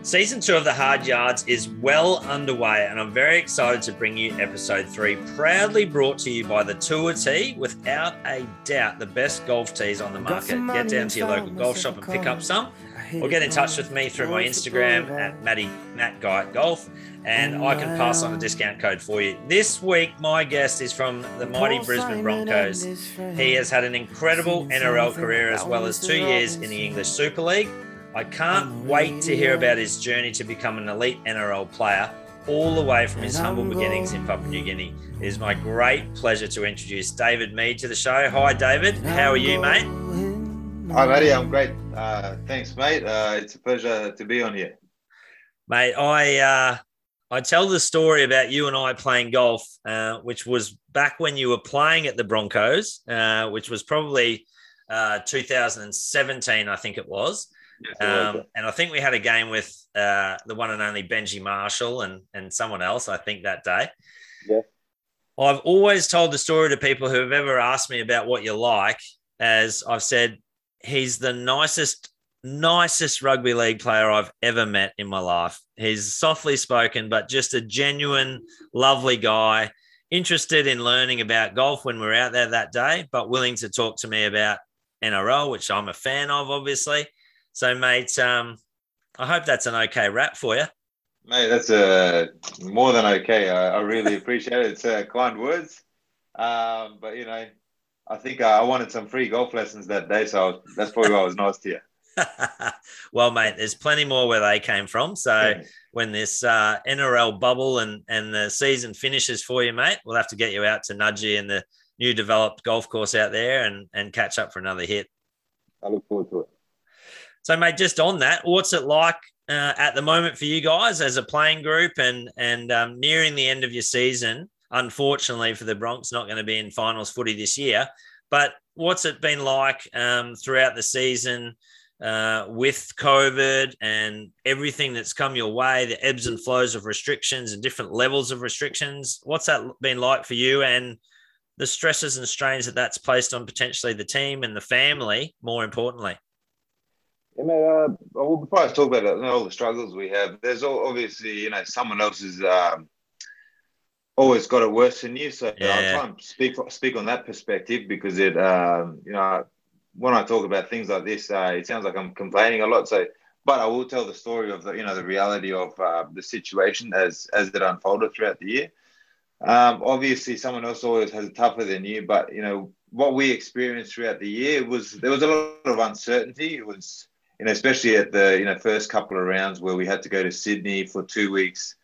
Season two of The Hard Yards is well underway, and I'm very excited to bring you episode three, proudly brought to you by the Tour Tee, without a doubt the best golf tees on the market. Get down to your local golf shop and pick up some, or get in touch with me through my Instagram at Matty Matt Guy Golf, and I can pass on a discount code for you. This week, my guest is from the mighty Brisbane Broncos. He has had an incredible NRL career as well as two years in the English Super League. I can't wait to hear about his journey to become an elite NRL player, all the way from his humble beginnings in Papua New Guinea. It is my great pleasure to introduce David Mead to the show. Hi, David. How are you, mate? Hi, Matty. I'm great. Uh, thanks, mate. Uh, it's a pleasure to be on here. Mate, I uh, I tell the story about you and I playing golf, uh, which was back when you were playing at the Broncos, uh, which was probably uh, 2017, I think it was. Um, and I think we had a game with uh, the one and only Benji Marshall and, and someone else, I think, that day. Yeah. I've always told the story to people who have ever asked me about what you like, as I've said, he's the nicest, nicest rugby league player I've ever met in my life. He's softly spoken, but just a genuine, lovely guy, interested in learning about golf when we're out there that day, but willing to talk to me about NRL, which I'm a fan of, obviously. So, mate, um, I hope that's an okay wrap for you. Mate, that's uh, more than okay. I, I really appreciate it. It's uh, kind words. Um, but, you know, I think I wanted some free golf lessons that day. So was, that's probably why I was nice to you. well, mate, there's plenty more where they came from. So yeah. when this uh, NRL bubble and, and the season finishes for you, mate, we'll have to get you out to Nudgee and the new developed golf course out there and, and catch up for another hit. I look forward to it. So, mate, just on that, what's it like uh, at the moment for you guys as a playing group and and um, nearing the end of your season? Unfortunately for the Bronx, not going to be in finals footy this year. But what's it been like um, throughout the season uh, with COVID and everything that's come your way, the ebbs and flows of restrictions and different levels of restrictions? What's that been like for you and the stresses and strains that that's placed on potentially the team and the family, more importantly? Yeah, mate, uh, well, before I talk about it, all the struggles we have, there's obviously, you know, someone else has um, always got it worse than you. So yeah. I'll try and speak, speak on that perspective because it, um, you know, when I talk about things like this, uh, it sounds like I'm complaining a lot. So, but I will tell the story of the, you know, the reality of uh, the situation as as it unfolded throughout the year. Um, obviously, someone else always has it tougher than you, but you know what we experienced throughout the year was there was a lot of uncertainty. It was you know, especially at the you know first couple of rounds where we had to go to Sydney for two weeks.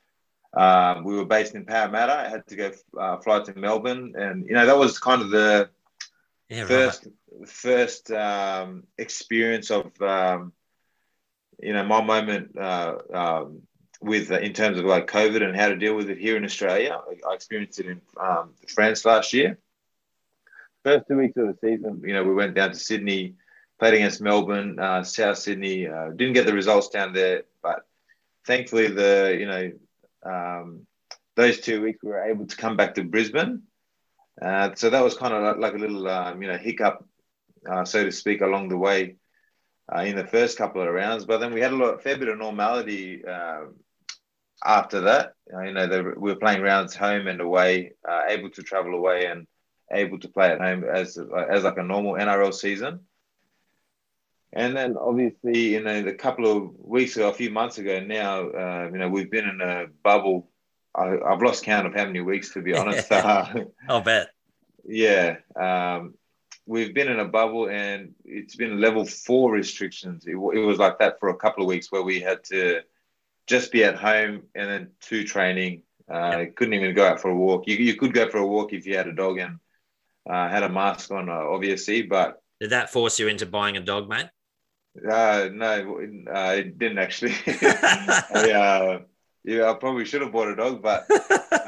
Um, we were based in Parramatta. I had to go uh, fly to Melbourne, and you know that was kind of the yeah, first right. first um, experience of um, you know my moment uh, um, with uh, in terms of like COVID and how to deal with it here in Australia. I, I experienced it in um, France last year. First two weeks of the season, you know, we went down to Sydney played against Melbourne, uh, South Sydney. Uh, didn't get the results down there, but thankfully the you know um, those two weeks we were able to come back to Brisbane. Uh, so that was kind of like a little um, you know hiccup, uh, so to speak, along the way uh, in the first couple of rounds. But then we had a lot, fair bit of normality um, after that. Uh, you know, we were playing rounds home and away, able to travel away and able to play at home as as like a normal NRL season. And then obviously, you know, a couple of weeks ago, a few months ago now, uh, you know, we've been in a bubble. I, have lost count of how many weeks, to be honest. I'll bet. Yeah. Um, we've been in a bubble and it's been level four restrictions. It, it, was like that for a couple of weeks where we had to just be at home and then to training. Uh, yep. Couldn't even go out for a walk. You, you could go for a walk if you had a dog and uh, had a mask on, uh, obviously, but. Did that force you into buying a dog, mate? Uh, no, uh, it didn't actually. I, uh, yeah, I probably should have bought a dog, but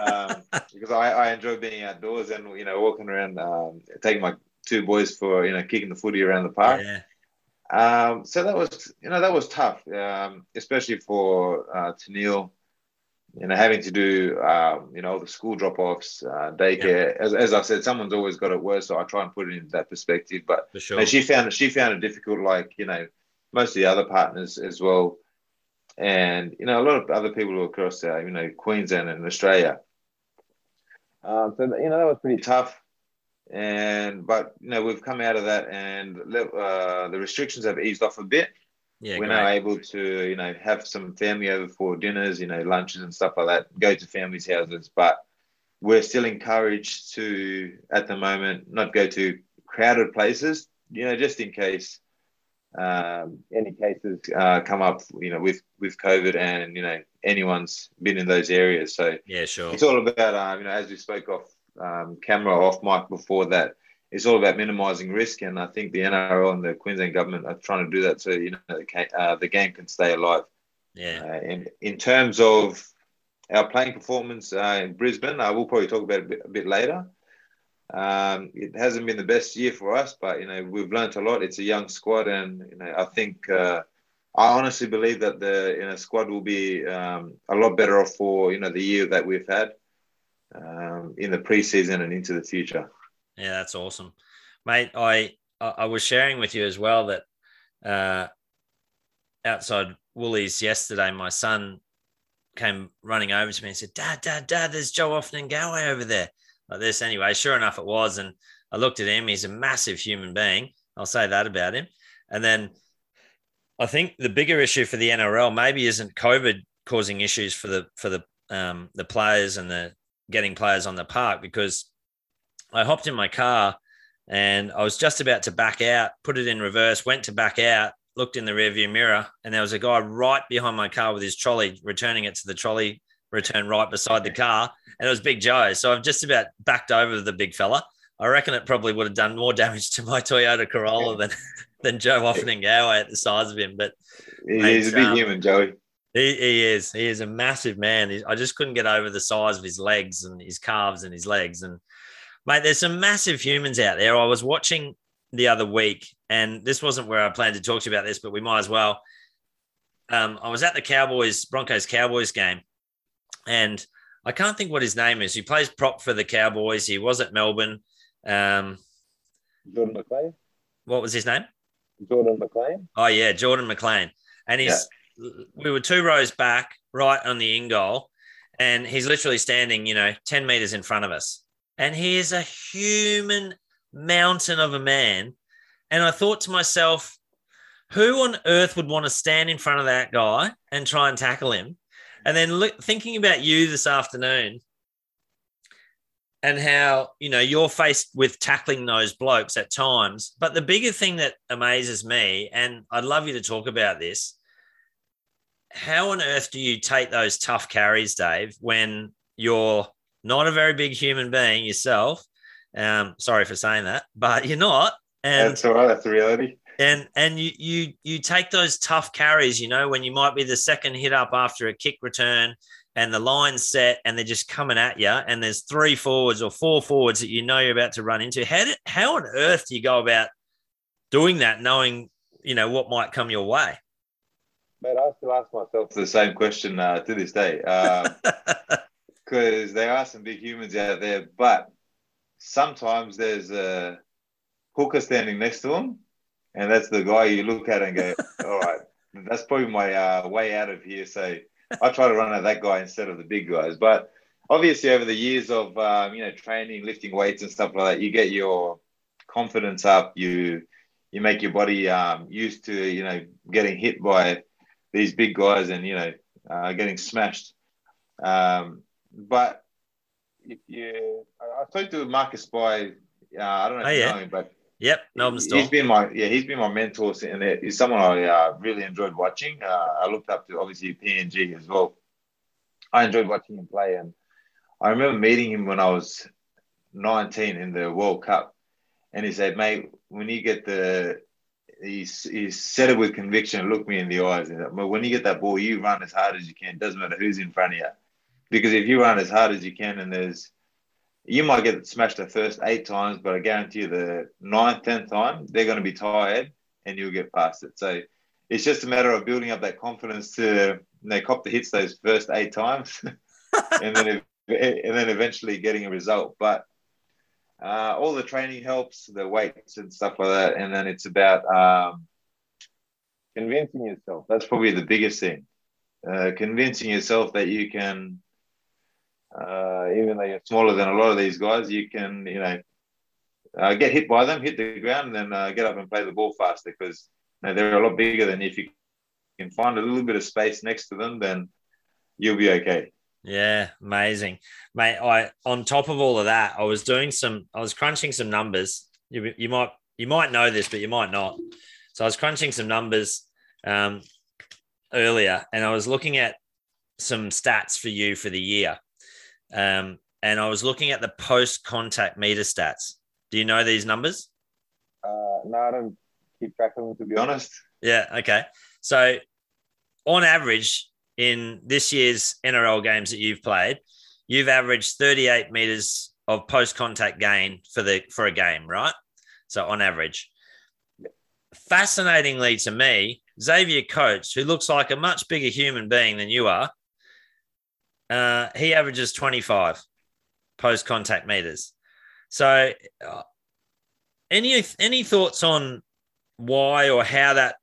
um, because I, I enjoy being outdoors and you know walking around, um, taking my two boys for you know kicking the footy around the park. Yeah. Um, so that was you know that was tough, um, especially for uh, Tennille you know, having to do, um, you know, the school drop offs, uh, daycare. Yeah. As, as I said, someone's always got it worse. So I try and put it into that perspective. But sure. you know, she found it, she found it difficult. Like, you know, most of the other partners as well, and you know a lot of other people across uh, you know Queensland and Australia. Um, so you know that was pretty tough, and but you know we've come out of that, and uh, the restrictions have eased off a bit. Yeah, we're great. now able to you know have some family over for dinners, you know lunches and stuff like that. Go to families' houses, but we're still encouraged to at the moment not go to crowded places, you know, just in case um, any cases uh, come up, you know, with with COVID and you know anyone's been in those areas. So yeah, sure. It's all about um, you know as we spoke off um, camera off mic before that. It's all about minimising risk, and I think the NRL and the Queensland government are trying to do that so you know the, uh, the game can stay alive. Yeah. Uh, and in terms of our playing performance uh, in Brisbane, I will probably talk about it a bit, a bit later. Um, it hasn't been the best year for us, but you know we've learned a lot. It's a young squad, and you know I think uh, I honestly believe that the you know squad will be um, a lot better off for you know the year that we've had um, in the preseason and into the future. Yeah, that's awesome, mate. I I was sharing with you as well that uh, outside Woolies yesterday, my son came running over to me and said, "Dad, Dad, Dad, there's Joe Ofahengaue over there." Like this anyway. Sure enough, it was. And I looked at him. He's a massive human being. I'll say that about him. And then I think the bigger issue for the NRL maybe isn't COVID causing issues for the for the um, the players and the getting players on the park because I hopped in my car and I was just about to back out, put it in reverse, went to back out, looked in the rearview mirror, and there was a guy right behind my car with his trolley, returning it to the trolley return right beside the car, and it was Big Joe. So I've just about backed over the big fella. I reckon it probably would have done more damage to my Toyota Corolla than than Joe Ofahengaue at the size of him. But he's a big um, human, Joey. He, he is. He is a massive man. He, I just couldn't get over the size of his legs and his calves and his legs. And mate, there's some massive humans out there. I was watching the other week, and this wasn't where I planned to talk to you about this, but we might as well. Um, I was at the Cowboys Broncos Cowboys game, and I can't think what his name is. He plays prop for the Cowboys. He was at Melbourne. Um, Jordan McLean. What was his name? Jordan McLean. Oh yeah, Jordan McLean. And he's yeah. we were two rows back, right on the in goal, and he's literally standing, you know, ten meters in front of us. And he is a human mountain of a man. And I thought to myself, who on earth would want to stand in front of that guy and try and tackle him? And then look, thinking about you this afternoon and how, you know, you're faced with tackling those blokes at times. But the bigger thing that amazes me, and I'd love you to talk about this, how on earth do you take those tough carries, Dave, when you're not a very big human being yourself? Um, sorry for saying that, but you're not. And that's all right. That's the reality and and you you you take those tough carries you know when you might be the second hit up after a kick return and the line's set and they're just coming at you and there's three forwards or four forwards that you know you're about to run into. How do, how on earth do you go about doing that knowing you know what might come your way? Mate, I still ask myself the same question uh, to this day because um, there are some big humans out there, but sometimes there's a hooker standing next to them and that's the guy you look at and go, all right, that's probably my uh, way out of here. So I try to run at that guy instead of the big guys. But obviously, over the years of um, you know training, lifting weights and stuff like that, you get your confidence up. You you make your body um, used to you know getting hit by these big guys and you know uh, getting smashed. Um, but if you, I spoke to Marcus Bai. Uh, I don't know if oh, you yeah. know him, but Yep, Melbourne Storm. He's been my yeah, he's been my mentor, and he's someone I uh, really enjoyed watching. Uh, I looked up to obviously PNG as well. I enjoyed watching him play, and I remember meeting him when I was 19 in the World Cup, and he said, "Mate, when you get the," he, he said it with conviction, looked me in the eyes, and said, when you get that ball, you run as hard as you can. Doesn't matter who's in front of you, because if you run as hard as you can, and there's you might get smashed the first eight times, but I guarantee you the ninth, tenth time, they're going to be tired and you'll get past it. So it's just a matter of building up that confidence to you know, cop the hits those first eight times and then and then eventually getting a result. But uh, all the training helps, the weights and stuff like that. And then it's about um, convincing yourself. That's probably the biggest thing. Uh, convincing yourself that you can, uh, even though you're smaller than a lot of these guys, you can, you know, uh, get hit by them, hit the ground, and then uh, get up and play the ball faster because you know, they're a lot bigger than if you can find a little bit of space next to them, then you'll be okay. Yeah, amazing, mate. I on top of all of that, I was doing some, I was crunching some numbers. You, you might you might know this, but you might not. So I was crunching some numbers um, earlier, and I was looking at some stats for you for the year, um, and I was looking at the post contact meter stats. Do you know these numbers? Uh, no, I don't keep track of them to be honest. Yeah. Okay. So, on average, in this year's NRL games that you've played, you've averaged 38 meters of post contact gain for the for a game, right? So on average. Fascinatingly to me, Xavier Coates, who looks like a much bigger human being than you are, uh, he averages 25 post contact meters. So, uh, any any thoughts on why or how that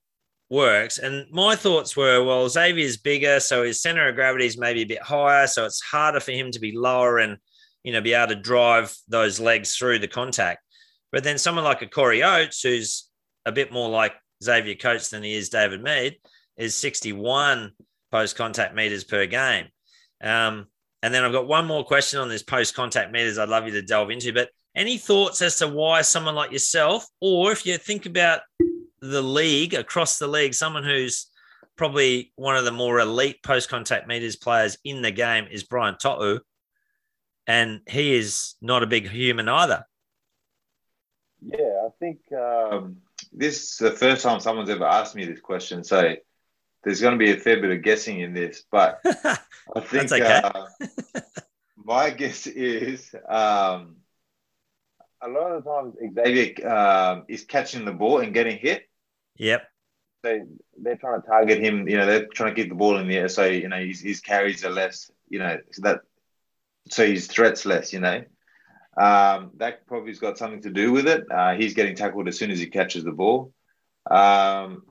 works? And my thoughts were, well, Xavier's bigger, so his center of gravity is maybe a bit higher, so it's harder for him to be lower and you know be able to drive those legs through the contact. But then someone like a Corey Oates, who's a bit more like Xavier Coates than he is David Mead, is 61 post contact meters per game. Um, and then I've got one more question on this post contact meters I'd love you to delve into. But any thoughts as to why someone like yourself, or if you think about the league across the league, someone who's probably one of the more elite post contact meters players in the game is Brian To'o. And he is not a big human either. Yeah, I think um, this is the first time someone's ever asked me this question. So there's going to be a fair bit of guessing in this, but I think okay. uh, my guess is um, a lot of the times Xavier um, is catching the ball and getting hit. Yep. So they're trying to target him. You know, they're trying to keep the ball in the air. So you know, his, his carries are less. You know, so that so his threats less. You know, um, that probably's got something to do with it. Uh, he's getting tackled as soon as he catches the ball. Um,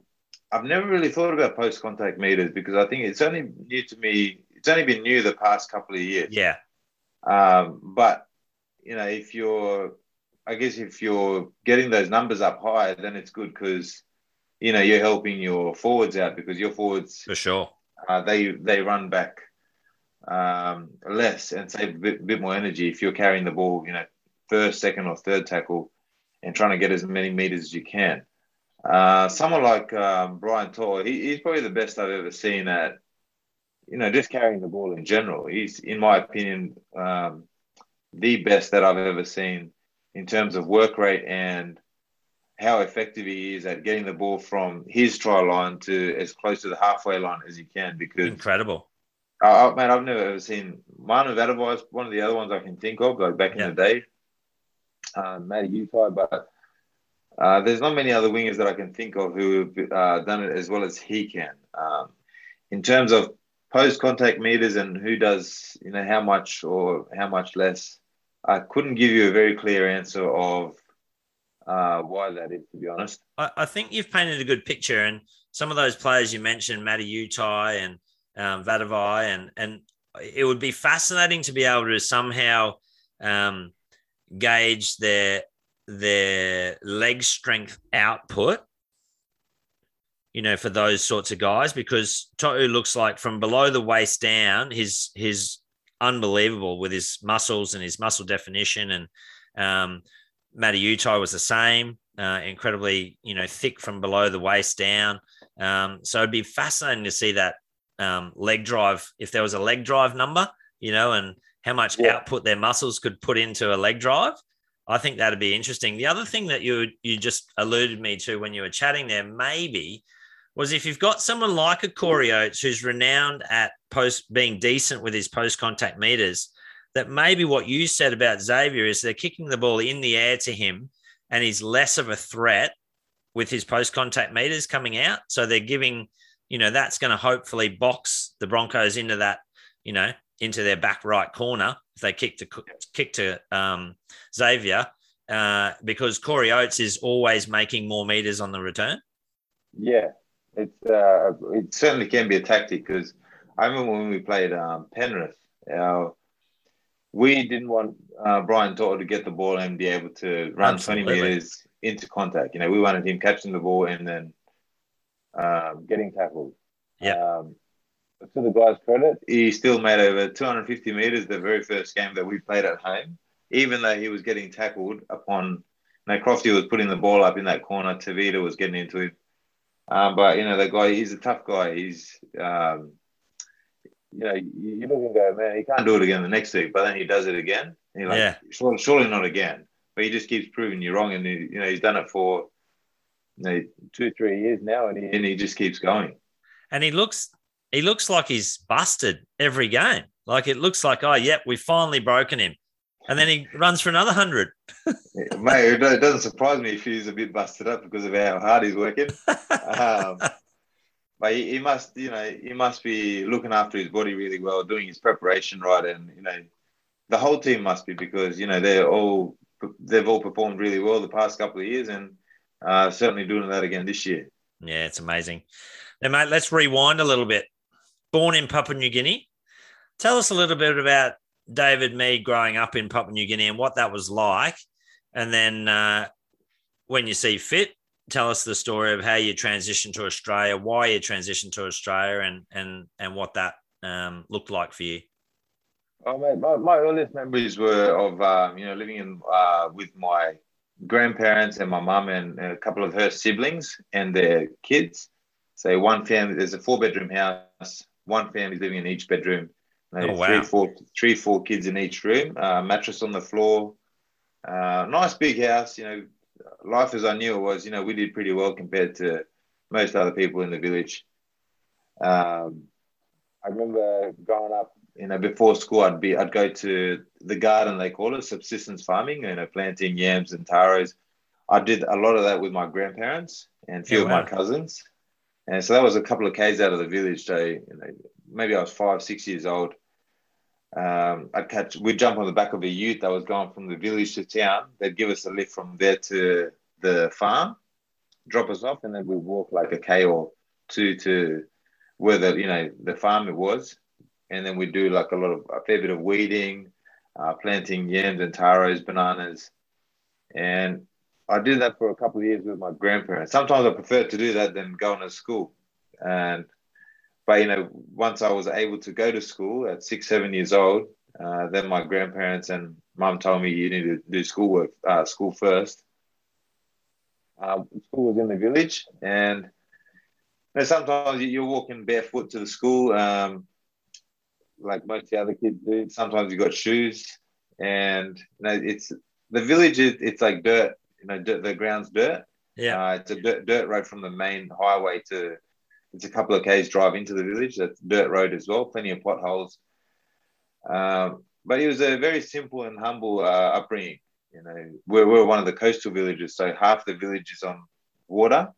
I've never really thought about post contact meters because I think it's only new to me. It's only been new the past couple of years. Yeah. Um, but you know, if you're, I guess if you're getting those numbers up higher, then it's good because you know you're helping your forwards out because your forwards for sure uh, they they run back um, less and save a bit, bit, more energy if you're carrying the ball, you know, first, second, or third tackle and trying to get as many meters as you can. Uh, someone like um, Brian To'o, he, he's probably the best I've ever seen at, you know, just carrying the ball in general. He's, in my opinion, um, the best that I've ever seen in terms of work rate and how effective he is at getting the ball from his try line to as close to the halfway line as he can. Because incredible uh, man, I've never ever seen Manu is one of the other ones I can think of, like back in yeah. the day. Um, Matty Utai, but uh, there's not many other wingers that I can think of who have uh, done it as well as he can. Um, in terms of post contact meters and who does, you know, how much or how much less, I couldn't give you a very clear answer of uh, why that is, to be honest. I, I, think you've painted a good picture, and some of those players you mentioned, Matty Utai and um, Vatuvei, and and it would be fascinating to be able to somehow um, gauge their their leg strength output. You know, for those sorts of guys, because To'o looks like from below the waist down, his his unbelievable with his muscles and his muscle definition, and um, Matty Utai was the same, uh, incredibly you know thick from below the waist down. Um, so it'd be fascinating to see that um, leg drive, if there was a leg drive number, you know, and how much yeah. output their muscles could put into a leg drive. I think that'd be interesting. The other thing that you you just alluded me to when you were chatting there, maybe, was if you've got someone like a Corey Oates who's renowned at post being decent with his post contact meters, that maybe what you said about Xavier is they're kicking the ball in the air to him, and he's less of a threat with his post contact meters coming out. So they're giving you know, that's going to hopefully box the Broncos into that, you know, into their back right corner they kick to kick to um, Xavier, uh, because Corey Oates is always making more meters on the return. Yeah, it's uh, it certainly can be a tactic because I remember when we played um, Penrith, our, we didn't want uh, Brian To'o to get the ball and be able to run Absolutely. 20 meters into contact. You know, we wanted him catching the ball and then um, getting tackled. Yeah. Um, to the guy's credit, he still made over 250 meters the very first game that we played at home, even though he was getting tackled upon. You know, Crofty was putting the ball up in that corner. Tevita was getting into it. Um, but you know, the guy, he's a tough guy. He's, um, you know, you, you look and go, man, he can't do it again the next week. But then he does it again. And you're like, yeah. surely, surely not again. But he just keeps proving you wrong, and he, you know, he's done it for you know, two, three years now, and he, and he just keeps going. And he looks, he looks like he's busted every game. Like it looks like, oh, yep, we've finally broken him and then he runs for another hundred. Mate, it doesn't surprise me if he's a bit busted up because of how hard he's working. um, but he, he, must, you know, he must be looking after his body really well, doing his preparation right, and you know, the whole team must be because you know they're all they've all performed really well the past couple of years, and uh, certainly doing that again this year. Yeah, it's amazing. Now, mate, let's rewind a little bit. Born in Papua New Guinea, tell us a little bit about David Mead growing up in Papua New Guinea and what that was like. And then uh, when you see fit, tell us the story of how you transitioned to Australia, why you transitioned to Australia, and and and what that um, looked like for you. Oh, mate, my, my earliest memories were of um, you know living in uh, with my grandparents and my mum and a couple of her siblings and their kids. So one family, there's a four bedroom house. One family living in each bedroom oh, wow. three, four, three, four kids in each room, uh, mattress on the floor, uh, nice big house. You know, life as I knew it was. You know, we did pretty well compared to most other people in the village. Um, I remember growing up. You know, before school, I'd be I'd go to the garden they call it subsistence farming. You know, planting yams and taros. I did a lot of that with my grandparents and a few oh, of wow. my cousins. And so that was a couple of k's out of the village. So you know, maybe I was five, six years old um, I'd catch, we'd jump on the back of a ute that was going from the village to town. They'd give us a lift from there to the farm, drop us off, and then we'd walk like a k or two to where the you know the farm it was, and then we'd do like a lot of a fair bit of weeding, uh, planting yams and taros, bananas, and I did that for a couple of years with my grandparents. Sometimes I preferred to do that than going to school, and but you know, once I was able to go to school at six, seven years old, uh, then my grandparents and mum told me you need to do schoolwork, uh, school first. Uh, school was in the village, and you know, sometimes you're walking barefoot to the school, um, like most of the other kids do. Sometimes you got shoes, and you know, it's the village. Is, it's like dirt. You know, dirt, the ground's dirt. Yeah, uh, it's a dirt, dirt road from the main highway to it's a couple of k's drive into the village. That's dirt road as well, plenty of potholes. Um, but it was a very simple and humble uh, upbringing. You know, we're, we're one of the coastal villages, so half the village is on water.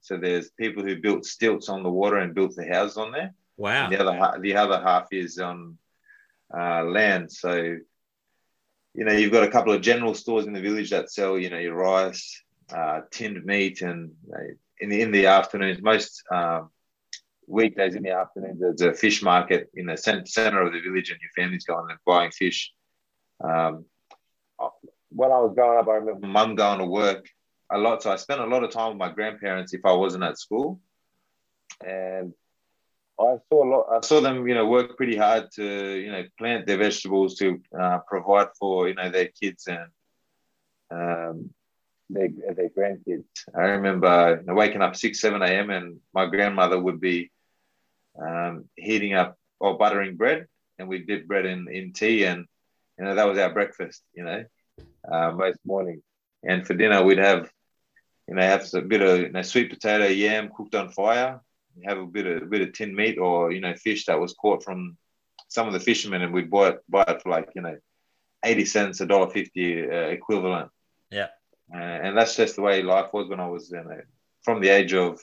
So there's people who built stilts on the water and built the houses on there. Wow. And the other the other half is on uh, land. So you know, you've got a couple of general stores in the village that sell, you know, your rice, uh, tinned meat, and in the in the afternoons, most um, weekdays in the afternoon, there's a fish market in the center of the village, and your family's going and buying fish. Um, when I was growing up, I remember mum going to work a lot. So I spent a lot of time with my grandparents if I wasn't at school. And I saw a lot, I saw them, you know, work pretty hard to, you know, plant their vegetables to uh, provide for, you know, their kids and um, their, their grandkids. I remember you know, waking up 6, 7 a.m. and my grandmother would be um, heating up or buttering bread, and we'd dip bread in, in tea, and you know that was our breakfast. You know, uh, most mornings, and for dinner we'd have, you know, have a bit of you know, sweet potato yam cooked on fire, have a bit of a bit of tinned meat or you know fish that was caught from some of the fishermen, and we'd buy it buy it for like you know eighty cents, a dollar fifty uh, equivalent. Yeah, uh, and that's just the way life was when I was you know, from the age of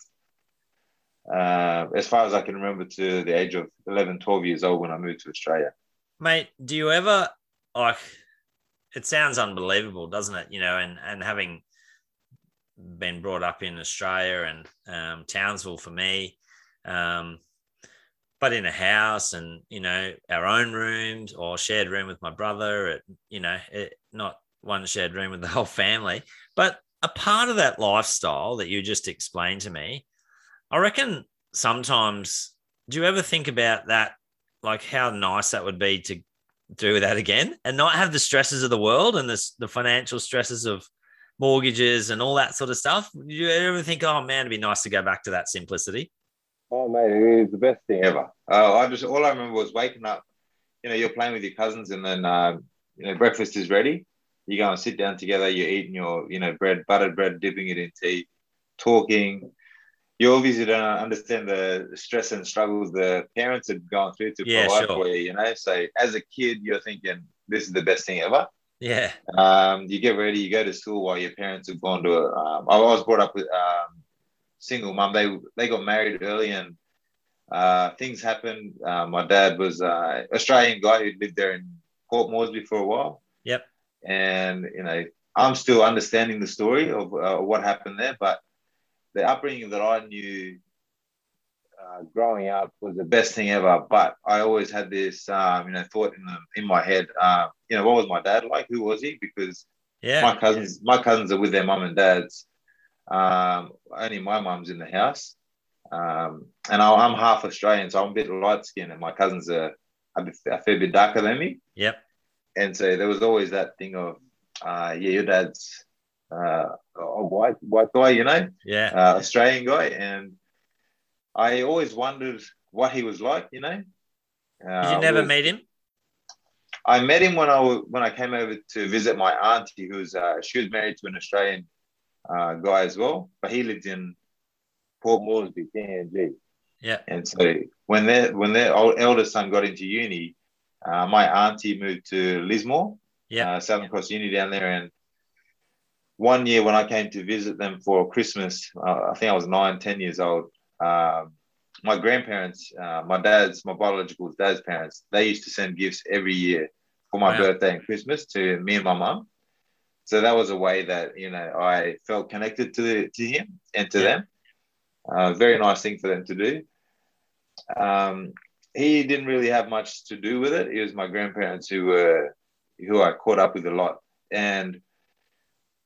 uh, as far as I can remember, to the age of 11, 12 years old when I moved to Australia. Mate, do you ever like? It sounds unbelievable, doesn't it? You know, and and having been brought up in Australia and um, Townsville for me. Um, but in a house and you know our own rooms or shared room with my brother it, you know it, not one shared room with the whole family but a part of that lifestyle that you just explained to me i reckon sometimes do you ever think about that like how nice that would be to do that again and not have the stresses of the world and the, the financial stresses of mortgages and all that sort of stuff? Do you ever think oh man it'd be nice to go back to that simplicity Oh mate, it was the best thing ever. Uh, I just all I remember was waking up. You know, you're playing with your cousins, and then uh, you know breakfast is ready. You go and sit down together. You're eating your you know bread, buttered bread, dipping it in tea, talking. You obviously don't understand the stress and struggles the parents are gone through to yeah, provide sure. for you. You know, so as a kid, you're thinking this is the best thing ever. Yeah. Um, you get ready, you go to school while your parents have gone to. A, um, I was brought up with um, single mum. They they got married early and uh, things happened. Uh, my dad was an Australian guy who lived there in Port Moresby for a while. Yep. And you know, I'm still understanding the story of uh, what happened there, but the upbringing that I knew uh, growing up was the best thing ever. But I always had this, um, you know, thought in the, in my head, uh, you know, what was my dad like? Who was he? Because yeah, my cousins, my cousins are with their mum and dads. Um, only my mum's in the house. Um, and I, am half Australian, so I'm a bit light skinned, and my cousins are a, bit, a, fair bit darker than me. Yep. And so there was always that thing of, uh, yeah, your dad's uh, a white white guy, you know, yeah, uh, Australian guy, and I always wondered what he was like, you know. Uh, Did you never was, meet him? I met him when I when I came over to visit my auntie, who's uh, she was married to an Australian uh, guy as well, but he lived in Port Moresby, PNG. Yeah. And so when their when their old eldest son got into uni, uh, my auntie moved to Lismore, yeah, uh, Southern Cross Uni down there. And one year when I came to visit them for Christmas, uh, I think I was nine, ten years old. Um, my grandparents, uh, my dad's, my biological dad's parents, they used to send gifts every year for my wow. birthday and Christmas to me and my mum so that was a way that you know I felt connected to to him and to yeah. them. Uh, very nice thing for them to do. Um, he didn't really have much to do with it. It was my grandparents who were who I caught up with a lot. And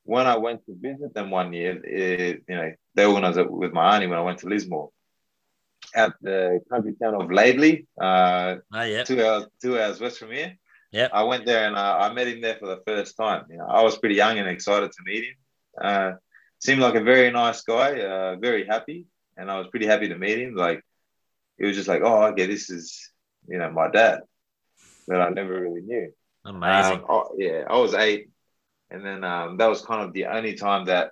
when I went to visit them one year, it, you know, they organised it with my auntie when I went to Lismore at the country town of Laidley, uh, oh, yeah. two hours two hours west from here. Yeah, I went there and uh, I met him there for the first time. You know, I was pretty young and excited to meet him. Uh, seemed like a very nice guy, uh, very happy, and I was pretty happy to meet him. Like, he was just like, "Oh, okay, this is you know my dad," that I never really knew. Amazing. Um, oh, yeah, I was eight, and then um, that was kind of the only time that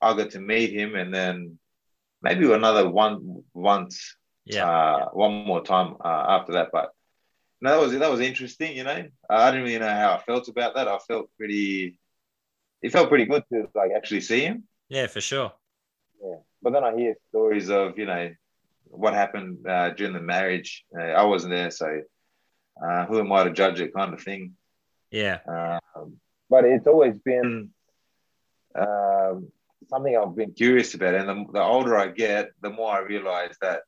I got to meet him, and then maybe another one once, yeah, uh, one more time uh, after that, but no, that was that was interesting. You know, I didn't really know how I felt about that. I felt pretty. It felt pretty good to like actually see him. Yeah, for sure. Yeah, but then I hear stories of you know what happened uh, during the marriage. Uh, I wasn't there, so uh, who am I to judge it, kind of thing. Yeah. Um, but it's always been um, something I've been curious about, and the, the older I get, the more I realize that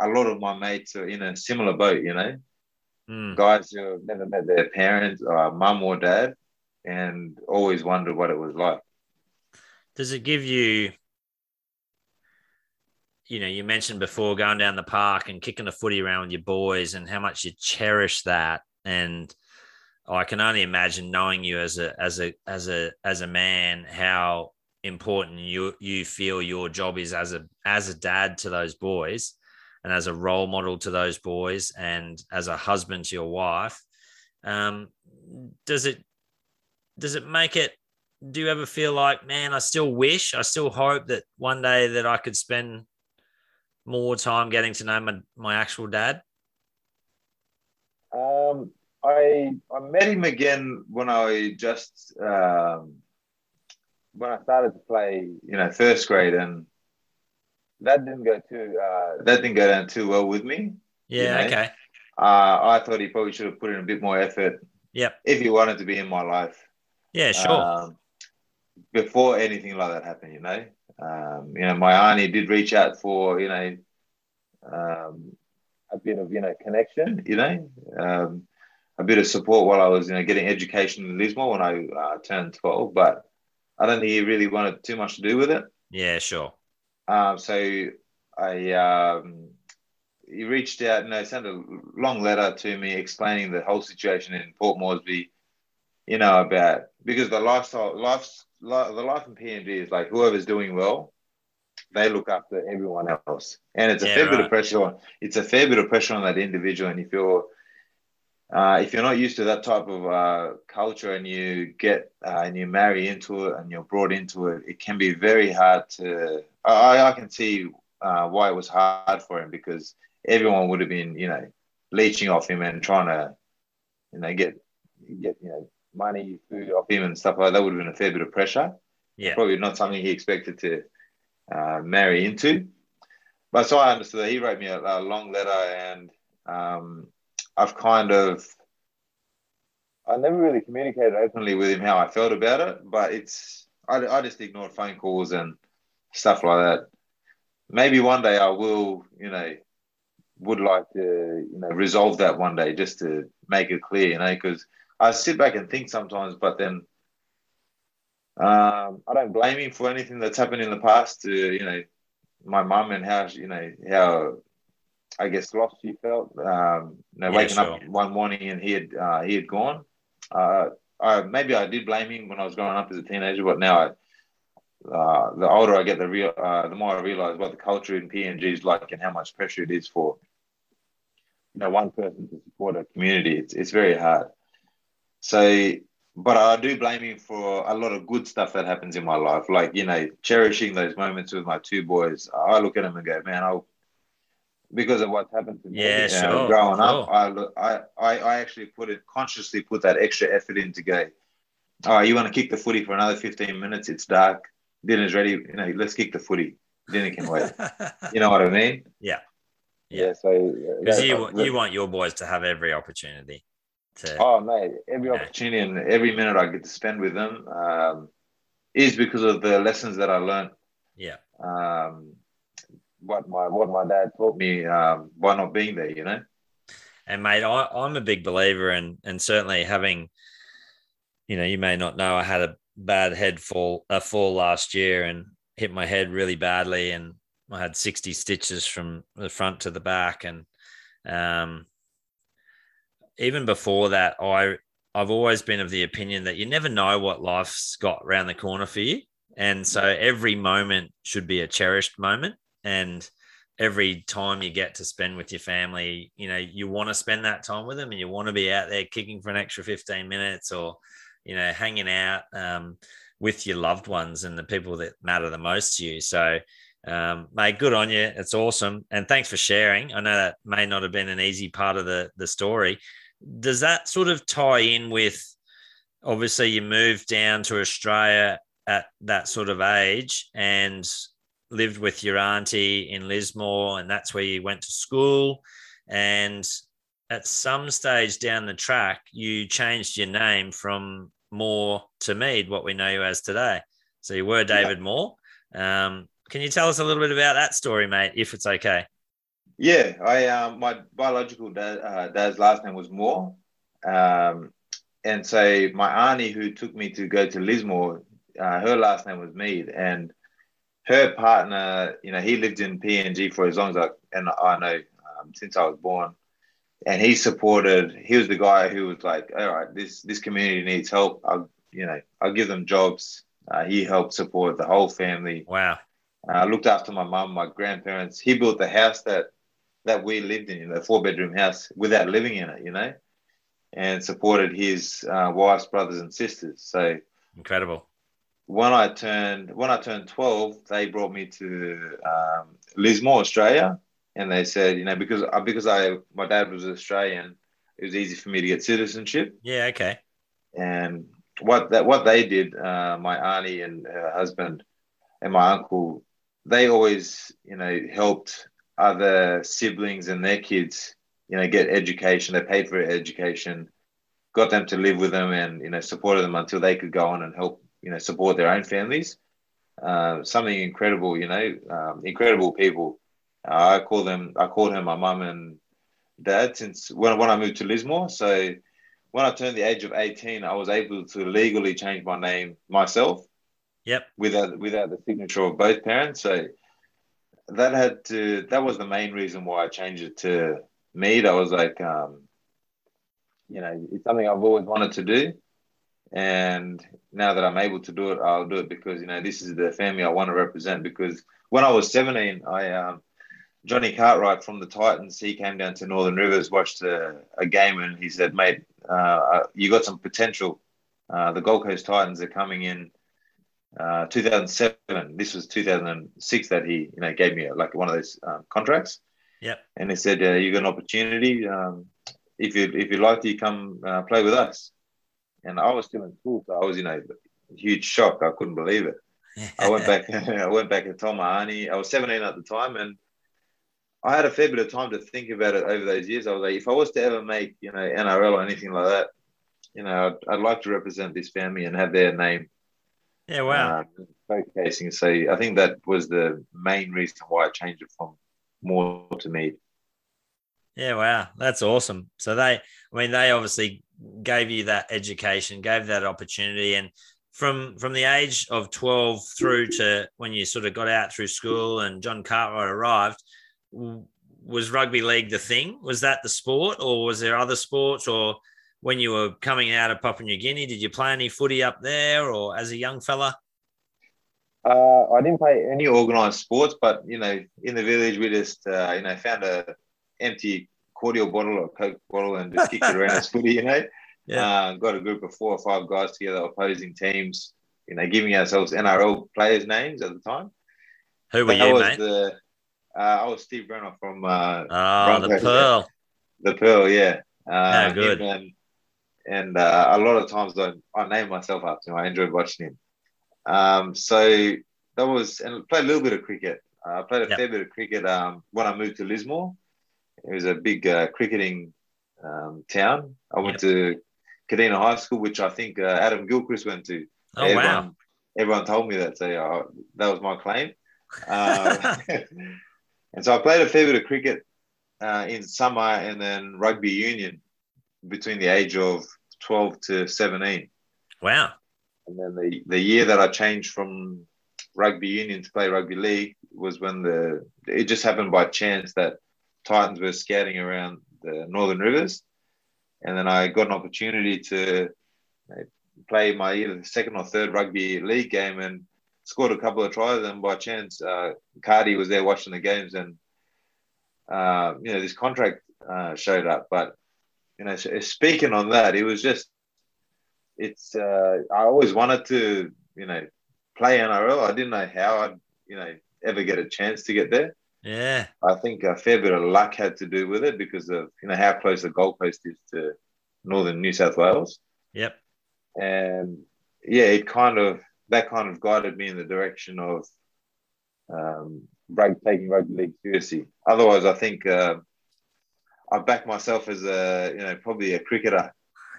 a lot of my mates are in a similar boat. You know, mm. guys who have never met their parents, or mum or dad, and always wondered what it was like. Does it give you, you know, you mentioned before going down the park and kicking the footy around with your boys and how much you cherish that. And I can only imagine knowing you as a as a as a as a man how important you you feel your job is as a as a dad to those boys and as a role model to those boys and as a husband to your wife um, does it does it make it do you ever feel like man i still wish i still hope that one day that i could spend more time getting to know my, my actual dad? Um, i i met him again when i just um, when i started to play you know first grade and that didn't go too uh, that didn't go down too well with me. Yeah. You know? Okay. Uh, I thought he probably should have put in a bit more effort. Yep. If he wanted to be in my life. Yeah. Sure. Um, before anything like that happened, you know. Um, you know, my auntie did reach out for, you know, um, a bit of, you know, connection, you know, um, a bit of support while I was, you know, getting education in Lismore when I uh, turned 12. But I don't think he really wanted too much to do with it. Yeah, sure. Um, so I, um, he reached out and they sent a long letter to me explaining the whole situation in Port Moresby, you know, about because the lifestyle, life's, the life in PNG is like whoever's doing well, they look after everyone else, and it's a yeah, fair right. bit of pressure on. It's a fair bit of pressure on that individual, and if you're uh, if you're not used to that type of uh, culture and you get uh, and you marry into it and you're brought into it, it can be very hard to. I, I can see uh, why it was hard for him because everyone would have been, you know, leeching off him and trying to, you know, get get you know money, food off him and stuff like that. that would have been a fair bit of pressure. Yeah, probably not something he expected to uh, marry into. But so I understood that he wrote me a, a long letter, and um, I've kind of I never really communicated openly with him how I felt about it, but it's I, I just ignored phone calls and stuff like that. Maybe one day I will, you know, would like to, you know, resolve that one day just to make it clear, you know, because I sit back and think sometimes, but then um, I don't blame him for anything that's happened in the past to, you know, my mum and how, you know, how I guess lost she felt. Um, you know, yeah, waking sure. up one morning and he had uh, he had gone. Uh, I, maybe I did blame him when I was growing up as a teenager, but now I, uh, the older I get, the real uh, the more I realize what the culture in PNG is like and how much pressure it is for you know one person to support a community. It's it's very hard. So, but I do blame him for a lot of good stuff that happens in my life, like you know cherishing those moments with my two boys. I look at them and go, man, I'll because of what's happened to me yeah, sure, growing sure. up, I, I I actually put it consciously put that extra effort in to go. Oh, you want to kick the footy for another 15 minutes? It's dark. Dinner's ready. You know, let's kick the footy. Dinner can wait. you know what I mean? Yeah. Yeah. so because you you want your boys to have every opportunity. To, oh mate, every know. opportunity and every minute I get to spend with them um, is because of the lessons that I learned. Yeah. Um, what my what my dad taught me um, by not being there, you know. And mate, I, I'm a big believer, and and certainly having, you know, you may not know, I had a bad head fall a fall last year and hit my head really badly, and I had 60 stitches from the front to the back, and um, even before that, I I've always been of the opinion that you never know what life's got around the corner for you. And so every moment should be a cherished moment and every time you get to spend with your family, you know, you want to spend that time with them and you want to be out there kicking for an extra 15 minutes or, you know, hanging out um, with your loved ones and the people that matter the most to you. So, um, mate, good on you. It's awesome. And thanks for sharing. I know that may not have been an easy part of the, the story. Does that sort of tie in with obviously you moved down to Australia at that sort of age and lived with your auntie in Lismore, and that's where you went to school. And at some stage down the track, you changed your name from Moore to Mead, what we know you as today. So you were David yeah. Moore. Um, can you tell us a little bit about that story, mate, if it's okay? Yeah, I um, my biological dad, uh, dad's last name was Moore, um, and so my auntie who took me to go to Lismore, uh, her last name was Mead, and her partner, you know, he lived in PNG for as long as I and I know um, since I was born, and he supported. He was the guy who was like, "All right, this this community needs help. I'll you know I'll give them jobs." Uh, he helped support the whole family. Wow. I uh, looked after my mum, my grandparents. He built the house that that we lived in, you know, a four bedroom house without living in it, you know, and supported his uh, wife's brothers and sisters. So incredible when I turned when I turned twelve, they brought me to um, Lismore, Australia, and they said, you know, because uh, because I my dad was Australian, it was easy for me to get citizenship. Yeah, okay. And what that what they did, uh, my auntie and her husband and my uncle, they always, you know, helped other siblings and their kids, you know, get education. They paid for education, got them to live with them, and you know, supported them until they could go on and help you know, support their own families. Uh, something incredible, you know, um, incredible people. Uh, I call them, I called her my mum and dad since when, when I moved to Lismore. So when I turned the age of 18, I was able to legally change my name myself. Yep. Without without the signature of both parents. So that had to that was the main reason why I changed it to Mead. I was like, um, you know, it's something I've always wanted to do. And now that I'm able to do it, I'll do it because, you know, this is the family I want to represent. Because when I was 17, I, um, Johnny Cartwright from the Titans, he came down to Northern Rivers, watched a, a game, and he said, mate, uh, uh you got some potential. Uh, the Gold Coast Titans are coming in uh, 2007. This was 2006 that he, you know, gave me a, like one of those um, contracts. Yeah. And he said, uh, "You got an opportunity. Um, if you if you like, you come uh, play with us." And I was still in school, so I was, you know, huge shock. I couldn't believe it. I went back. I went back and told my auntie. I was 17 at the time, and I had a fair bit of time to think about it over those years. I was like, if I was to ever make, you know, NRL or anything like that, you know, I'd, I'd like to represent this family and have their name yeah, wow. Uh, showcasing. So I think that was the main reason why I changed it from more to me. Yeah, wow, that's awesome. So they, I mean, they obviously gave you that education, gave that opportunity, and from from the age of twelve through to when you sort of got out through school and John Cartwright arrived, was rugby league the thing? Was that the sport, or was there other sports, or when you were coming out of Papua New Guinea? Did you play any footy up there or as a young fella? Uh, I didn't play any organised sports, but you know, in the village, we just uh, you know found a empty cordial bottle or Coke bottle and just kicked it around as footy. You know, yeah. Uh, got a group of four or five guys together, opposing teams. You know, giving ourselves NRL players' names at the time. Who were you, mate? The, uh, I was Steve Renouf from. Uh, oh, the Pearl. The Pearl, yeah. Uh, no, good. And, and uh, a lot of times I, I name myself after him. I enjoyed watching him. Um, so that was and played a little bit of cricket. Uh, I played a yep. fair bit of cricket um, when I moved to Lismore. It was a big uh, cricketing um, town. I went yep. to Kadina High School, which I think uh, Adam Gilchrist went to. Oh everyone, wow! Everyone told me that, so uh, that was my claim. Um, and so I played a fair bit of cricket uh, in summer and then rugby union between the age of 12 to 17. Wow. And then the, the year that I changed from rugby union to play rugby league was when the it just happened by chance that Titans were scouting around the Northern Rivers. And then I got an opportunity to play my either second or third rugby league game and scored a couple of tries. And by chance, uh, Cardi was there watching the games and, uh, you know, this contract uh, showed up. But you know, speaking on that, it was just, it's, uh, I always wanted to, you know, play NRL. I didn't know how I'd, you know, ever get a chance to get there. Yeah. I think a fair bit of luck had to do with it because of, you know, how close the Gold Coast is to northern New South Wales. Yep. And yeah, it kind of, that kind of guided me in the direction of um, taking rugby league seriously. Otherwise, I think, uh, I back myself as a, you know, probably a cricketer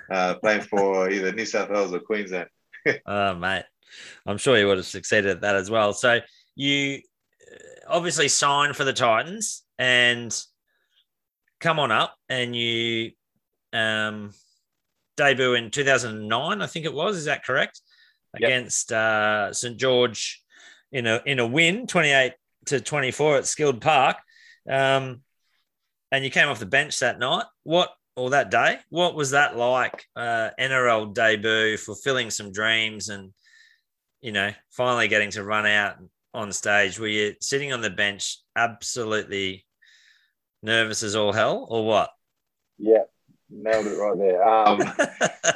uh, playing for either New South Wales or Queensland. oh, mate. I'm sure you would have succeeded at that as well. So you obviously signed for the Titans and come on up and you um, debut in 2009, I think it was. Is that correct? Yep. Against uh, St George in a in a win, 28 to 24 at Skilled Park. Um, and you came off the bench that night. What or that day? What was that like? Uh, NRL debut, fulfilling some dreams, and you know, finally getting to run out on stage. Were you sitting on the bench, absolutely nervous as all hell, or what? Yeah, nailed it right there. Um,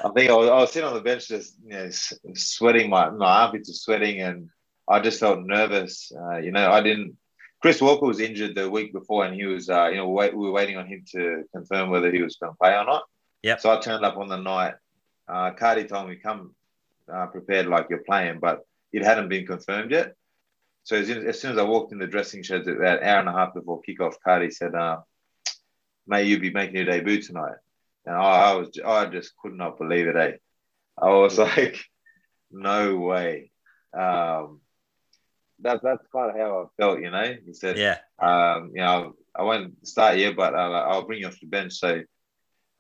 I think I was, I was, sitting on the bench, just you know, sweating. My my armpits are sweating, and I just felt nervous. Uh, you know, I didn't Chris Walker was injured the week before, and he was, uh, you know, wait, we were waiting on him to confirm whether he was going to play or not. Yeah. So I turned up on the night. Uh, Cardi told me come uh, prepared like you're playing, but it hadn't been confirmed yet. So as, as, soon as I walked in the dressing shed, about an hour and a half before kickoff, Cardi said, uh, "May you be making your debut tonight?" And I, I, was, I just could not believe it. Eh? I was like, no way. Um, that's that's kind of how I felt, you know. He said, Yeah. um, you know, I won't start here, but uh, I'll bring you off the bench. So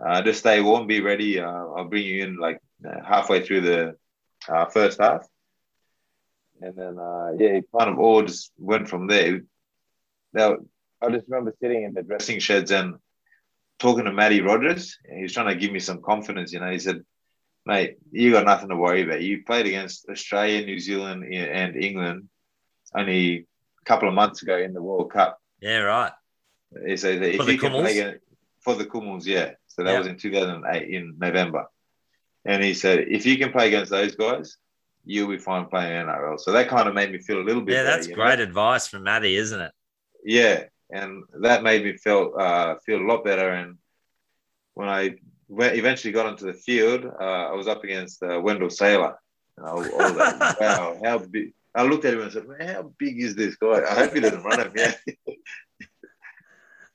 uh, just stay warm, be ready. Uh, I'll bring you in like halfway through the uh, first half, and then uh, yeah, it kind of all just went from there. Now I just remember sitting in the dressing sheds and talking to Matty Rogers. And he was trying to give me some confidence. You know, he said, "Mate, you got nothing to worry about. You played against Australia, New Zealand, and England only a couple of months ago in the World Cup." Yeah, right. He said if For the you can Kumuls? play against- for the Kumuls, yeah. So that Yeah. was in 2008 in November. And he said, if you can play against those guys, you'll be fine playing NRL. So that kind of made me feel a little bit Yeah, better, that's you know? great advice from Matty, isn't it? Yeah, and that made me feel uh, feel a lot better. And when I went, eventually got onto the field, uh, I was up against uh, Wendell Sailor. And I was, like, wow, how big! I looked at him and said, man, how big is this guy? I hope he doesn't run him. Yeah,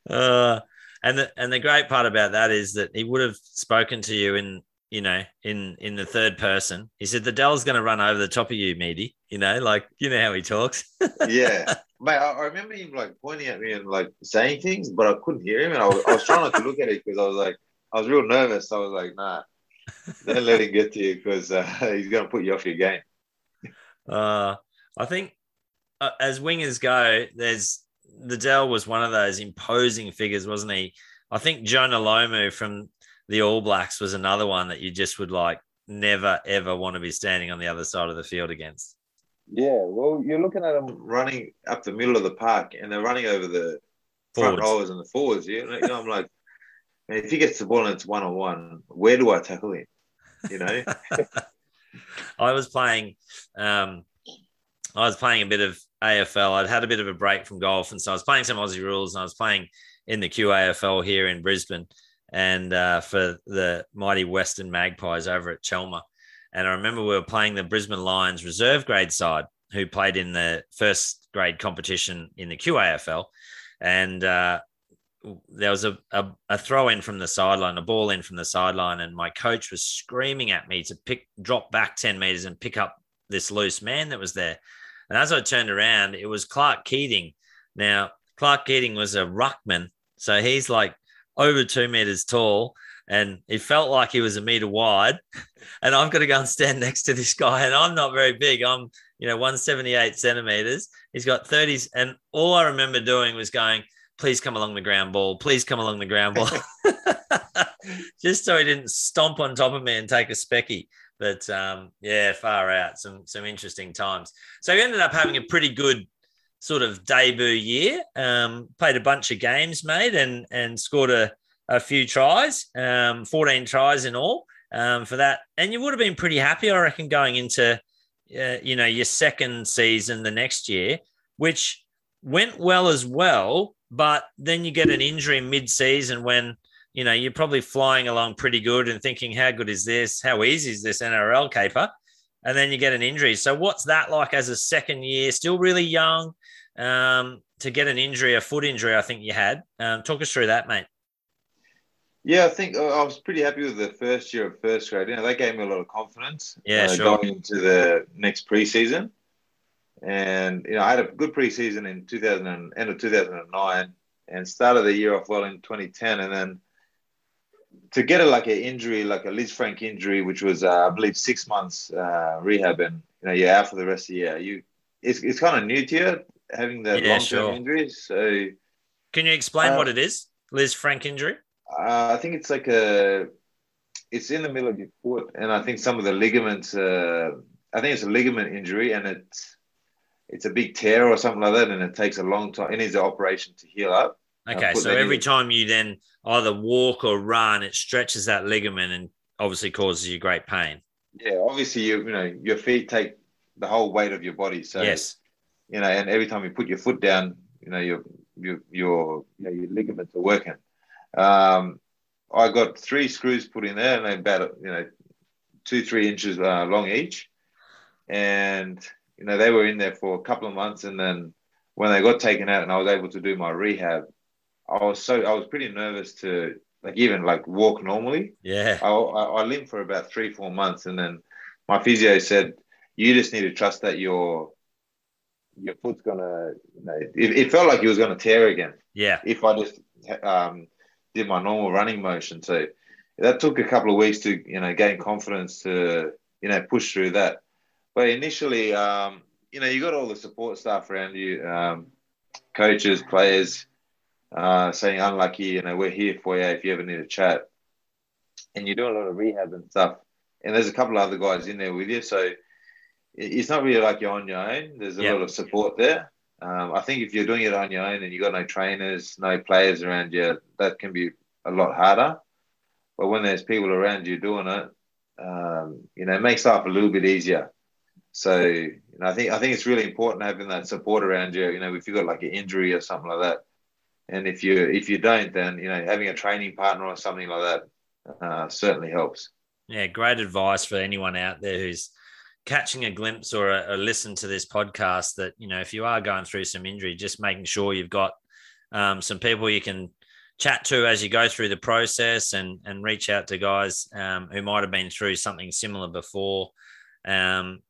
Uh, and the and the great part about that is that he would have spoken to you in you know in in the third person. He said the Dell's going to run over the top of you, Meaty. You know, like you know how he talks. yeah. Mate, I, I remember him like pointing at me and like saying things, but I couldn't hear him, and I was, I was trying not to look at it because I was like, I was real nervous. I was like, nah, don't let him get to you because uh, he's gonna put you off your game. Uh, I think uh, as wingers go, there's the Dell was one of those imposing figures, wasn't he? I think Jonah Lomu from the All Blacks was another one that you just would like never ever want to be standing on the other side of the field against. Yeah, well, you're looking at them running up the middle of the park, and they're running over the front Forwards. rowers and the forwards. You know, you know I'm like, if he gets the ball and it's one on one, where do I tackle him? You know? I was playing, um, I was playing a bit of AFL. I'd had a bit of a break from golf, and so I was playing some Aussie rules, and I was playing in the QAFL here in Brisbane, and uh, for the mighty Western Magpies over at Chelmer. And I remember we were playing the Brisbane Lions reserve grade side, who played in the first grade competition in the QAFL, and uh, there was a, a, a throw in from the sideline, a ball in from the sideline, and my coach was screaming at me to pick, drop back 10 meters and pick up this loose man that was there. And as I turned around, it was Clark Keating. Now, Clark Keating was a ruckman. So he's like over two meters tall and it felt like he was a meter wide. And I've got to go and stand next to this guy. And I'm not very big. I'm, you know, 178 centimeters. He's got 30s. And all I remember doing was going, please come along the ground ball. Please come along the ground ball. Just so he didn't stomp on top of me and take a specky. But um, yeah, far out. Some some interesting times. So he ended up having a pretty good sort of debut year. Um, played a bunch of games, mate, and and scored a, a few tries, um, 14 tries in all um, for that. And you would have been pretty happy, I reckon, going into uh, you know your second season the next year, which went well as well. But then you get an injury mid-season when you know you're probably flying along pretty good and thinking, how good is this? How easy is this NRL caper? And then you get an injury. So what's that like as a second year? Still really young um, to get an injury, a foot injury. I think you had. Um, talk us through that, mate. Yeah, I think uh, I was pretty happy with the first year of first grade. You know, that gave me a lot of confidence. Yeah, uh, sure. Going into the next preseason, and you know, I had a good preseason in 2000 and end of 2009, and started the year off well in 2010, and then to get a like an injury, like a Lisfranc injury, which was uh, I believe six months uh, rehab, and you know, you're out for the rest of the year. You, it's it's kind of new to you having the Yeah, long term sure. injuries, so. Can you explain Uh, what it is? Lisfranc injury? Uh, I think it's like a, it's in the middle of your foot, and I think some of the ligaments. Uh, I think it's a ligament injury, and it's it's a big tear or something like that, and it takes a long time. It needs an operation to heal up. Okay, so every in. time you then either walk or run, it stretches that ligament and obviously causes you great pain. Yeah, obviously you you know your feet take the whole weight of your body, so yes. you know, and every time you put your foot down, you know your your your you know, your ligaments are working. Um, I got three screws put in there, and they're about you know two three inches uh, long each, and you know they were in there for a couple of months, and then when they got taken out, and I was able to do my rehab, I was so I was pretty nervous to like even like walk normally. Yeah. I, I, I limped for about three four months, and then my physio said, you just need to trust that your your foot's gonna. You know, it, it felt like it was gonna tear again. Yeah. If I just um, did my normal running motion, so that took a couple of weeks to you know gain confidence to you know push through that. But initially, um, you know, you got all the support staff around you, um, coaches, players, uh, saying unlucky, you know, we're here for you if you ever need a chat. And you're doing a lot of rehab and stuff. And there's a couple of other guys in there with you, so it's not really like you're on your own. There's a lot of support there. Um, I think if you're doing it on your own and you've got no trainers, no players around you, that can be a lot harder. But when there's people around you doing it, um, you know, it makes life a little bit easier. So you know, I think I think it's really important having that support around you. You know, if you've got like an injury or something like that, and if you if you don't, then you know having a training partner or something like that uh, certainly helps. Yeah, great advice for anyone out there who's catching a glimpse or a, a, listen to this podcast that you know if you are going through some injury just making sure you've got um, some people you can chat to as you go through the process and and reach out to guys um, who might have been through something similar before um,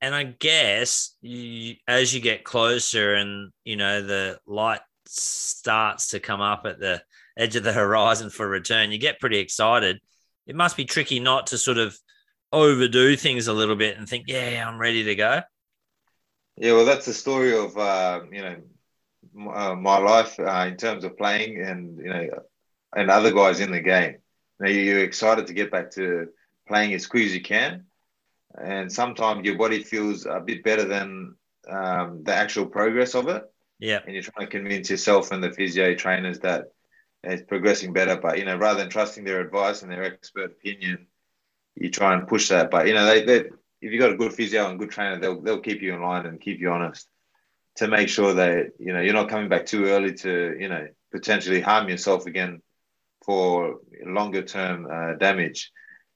and i guess you, as you get closer and you know the light starts to come up at the edge of the horizon for return you get pretty excited it must be tricky not to sort of overdo things a little bit and think, yeah, I'm ready to go? Yeah, well, that's the story of uh, you know uh, my life uh, in terms of playing and you know and other guys in the game. You know, you're excited to get back to playing as quick as you can, and sometimes your body feels a bit better than um, the actual progress of it. Yeah, and you're trying to convince yourself and the physio trainers that it's progressing better. But you know, rather than trusting their advice and their expert opinion, you try and push that. But you know, they, they if you've got a good physio and good trainer, they'll they'll keep you in line and keep you honest to make sure that you know you're not coming back too early to you know potentially harm yourself again for longer term uh, damage.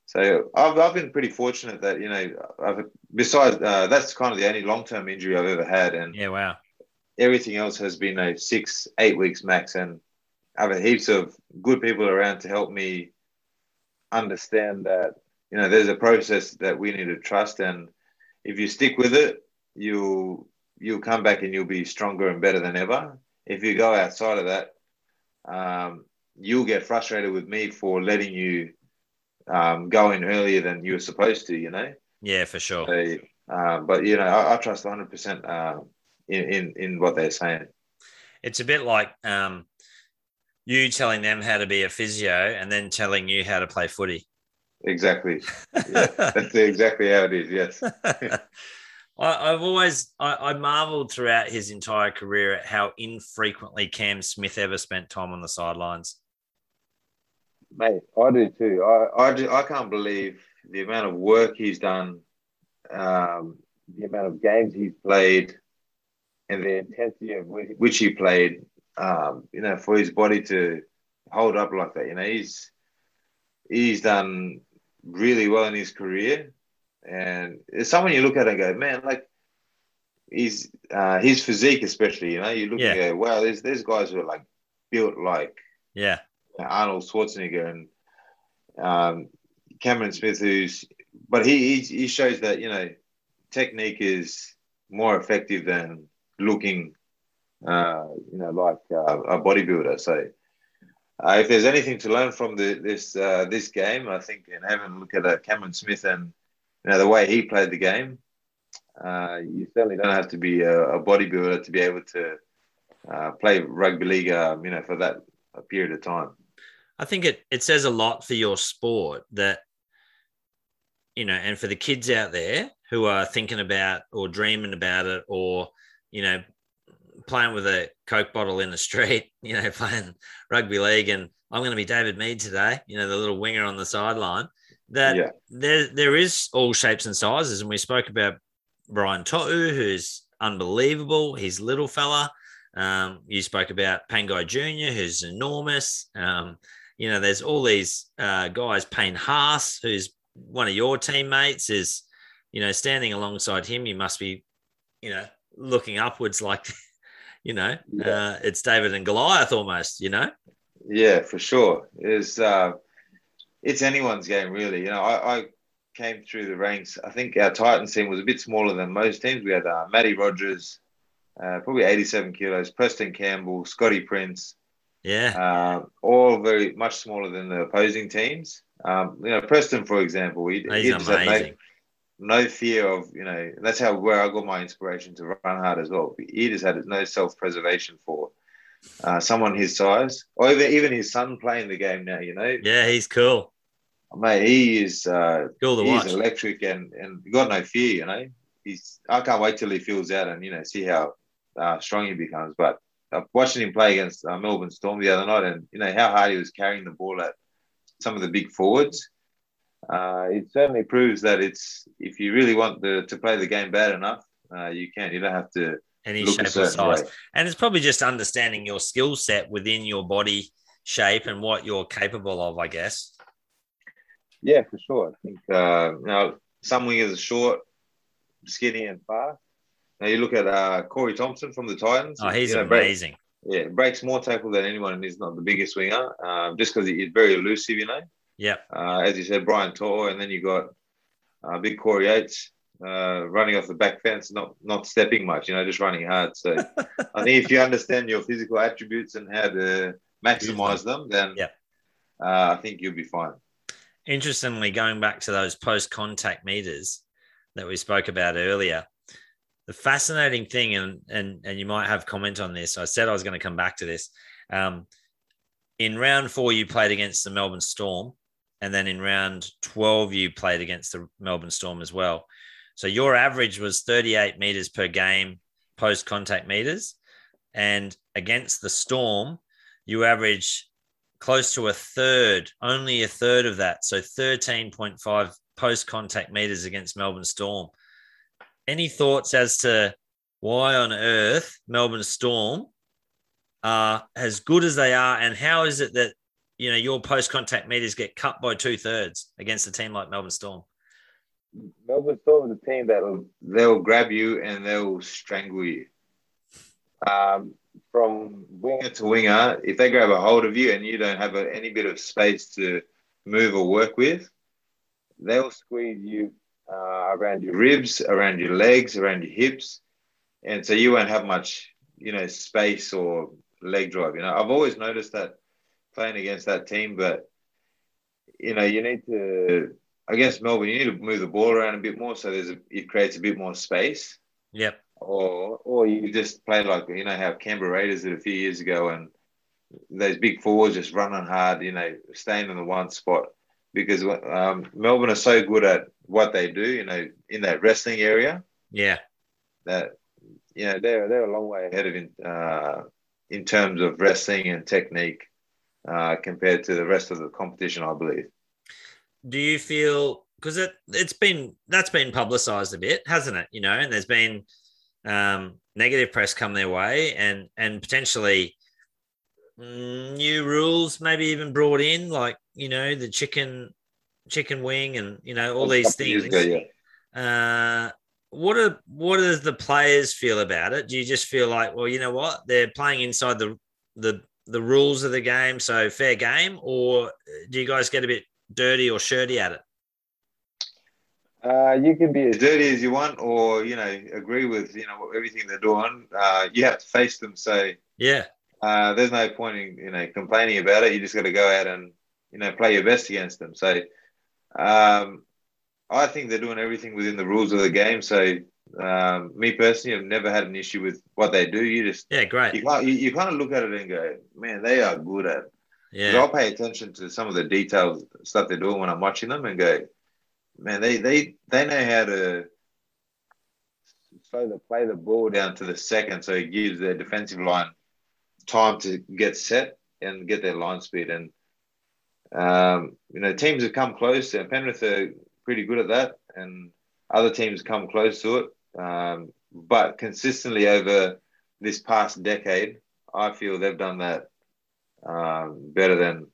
So I've, I've been pretty fortunate that you know I've, besides uh, that's kind of the only long term injury I've ever had, and yeah, wow, everything else has been a six eight weeks max, and I've had heaps of good people around to help me understand that you know there's a process that we need to trust and if you stick with it you'll you'll come back and you'll be stronger and better than ever. If you go outside of that um, you'll get frustrated with me for letting you um, go in earlier than you were supposed to you know? Yeah for sure. So, uh, but you know I, I trust 100% uh, in, in in what they're saying it's a bit like um, you telling them how to be a physio and then telling you how to play footy Exactly. Yeah, that's exactly how it is. Yes. I, have always I, I, marveled throughout his entire career at how infrequently Cam Smith ever spent time on the sidelines. Mate, I do too. I I, do, I can't believe the amount of work he's done, um, the amount of games he's played, and the intensity of which he played. Um, you know, for his body to hold up like that. You know, he's he's done really well in his career. And it's someone you look at and go, man, like he's uh, his physique, especially, you know, you look yeah. and go, wow, there's there's guys who are like built like yeah Arnold Schwarzenegger and um, Cameron Smith, who's but he, he he shows that you know technique is more effective than looking, uh, you know, like uh, a bodybuilder. So uh, if there's anything to learn from the, this uh, this game, I think, and having a look at Cameron Smith and you know the way he played the game, you certainly don't have to be a, a bodybuilder to be able to play rugby league, um, you know, for that period of time. I think it it says a lot for your sport that you know, and for the kids out there who are thinking about or dreaming about it, or you know, playing with a Coke bottle in the street, you know, playing rugby league, and I'm going to be David Mead today, you know, the little winger on the sideline. That yeah. there there is all shapes and sizes, and we spoke about Brian To'o, who's unbelievable. He's little fella. Um, you spoke about Pangai Junior, who's enormous. Um, you know, there's all these uh, guys. Payne Haas, who's one of your teammates, is you know standing alongside him. You must be, you know, looking upwards like you know, yeah. uh, it's David and Goliath almost, you know? Yeah, for sure. It's, uh, it's anyone's game, really. You know, I, I came through the ranks. I think our Titans team was a bit smaller than most teams. We had uh, Matty Rogers, uh, probably 87 kilos, Preston Campbell, Scotty Prince. Yeah. Uh, all very much smaller than the opposing teams. Um, you know, Preston, for example, he, He's he had no, fear of, you know, that's how where I got my inspiration to run hard as well. He just had no self preservation for uh, someone his size, or even, even his son playing the game now, you know. Yeah, he's cool. Mate, he is uh, Cool to he's watch. electric and and got no fear. You know, he's I can't wait till he fills out and you know see how uh, strong he becomes. But uh, watching him play against uh, Melbourne Storm the other night, and you know how hard he was carrying the ball at some of the big forwards. Uh, it certainly proves that it's if you really want the, to play the game bad enough, uh, you can. You don't have to Any look shape a or size. way. And it's probably just understanding your skill set within your body shape and what you're capable of, I guess. Yeah, for sure. I think uh, you know some wingers are short, skinny, and fast. Now you look at uh, Corey Thompson from the Titans. Oh, he's you know, amazing. yeah, breaks more tackle than anyone, and he's not the biggest winger, um, just because he's very elusive, you know. Yep. Uh, as you said, Brian To'o, and then you got uh, big Corey Oates uh, running off the back fence, not not stepping much, you know, just running hard. So I think if you understand your physical attributes and how to maximize them, then Yep. uh, I think you'll be fine. Interestingly, going back to those post contact meters that we spoke about earlier, the fascinating thing, and and and you might have comment on this. I said I was going to come back to this. Um, in round four, you played against the Melbourne Storm, and then in round twelve, you played against the Melbourne Storm as well. So your average was thirty-eight meters per game post contact meters, and against the Storm, you average close to a third, only a third of that. So 13.5 post contact meters against Melbourne Storm. Any thoughts as to why on earth Melbourne Storm are as good as they are, and how is it that you know your post contact meters get cut by two thirds against a team like Melbourne Storm? Melbourne Storm is a team that they'll grab you and they'll strangle you. Um, from winger to winger, if they grab a hold of you and you don't have a, any bit of space to move or work with, they'll squeeze you uh, around your ribs, around your legs, around your hips, and so you won't have much, you know, space or leg drive. You know, I've always noticed that playing against that team, but you know, you need to I guess Melbourne, you need to move the ball around a bit more so there's a, it creates a bit more space. Yep. Or or you just play like you know how Canberra Raiders did a few years ago and those big forwards just running hard, you know, staying in the one spot because um, Melbourne are so good at what they do, you know, in that wrestling area Yeah. that you know they're they're a long way ahead of in uh, in terms of wrestling and technique uh, compared to the rest of the competition, I believe. do you feel because it it's been that's been publicized a bit hasn't it you know and there's been um negative press come their way and and potentially mm, new rules maybe even brought in like you know the chicken chicken wing and you know all these couple of years things ago, yeah. uh what are what does the players feel about it do you just feel like well you know what they're playing inside the the the rules of the game so fair game or do you guys get a bit dirty or shirty at it Uh, you can be as dirty as you want, or you know, agree with you know everything they're doing. Uh, you have to face them. So yeah uh, there's no point in you know complaining about it. You just got to go out and you know play your best against them. So um, I think they're doing everything within the rules of the game. So um, me personally, I've never had an issue with what they do. You just yeah great you can't you, you kind of look at it and go, man, they are good at. It. yeah I'll pay attention to some of the details stuff they're doing when I'm watching them and go, man, they they they know how to slow the play the ball down to the second, so it gives their defensive line time to get set and get their line speed. And um, you know, teams have come close, and Penrith are pretty good at that, and other teams come close to it. Um, but consistently over this past decade, I feel they've done that um, better than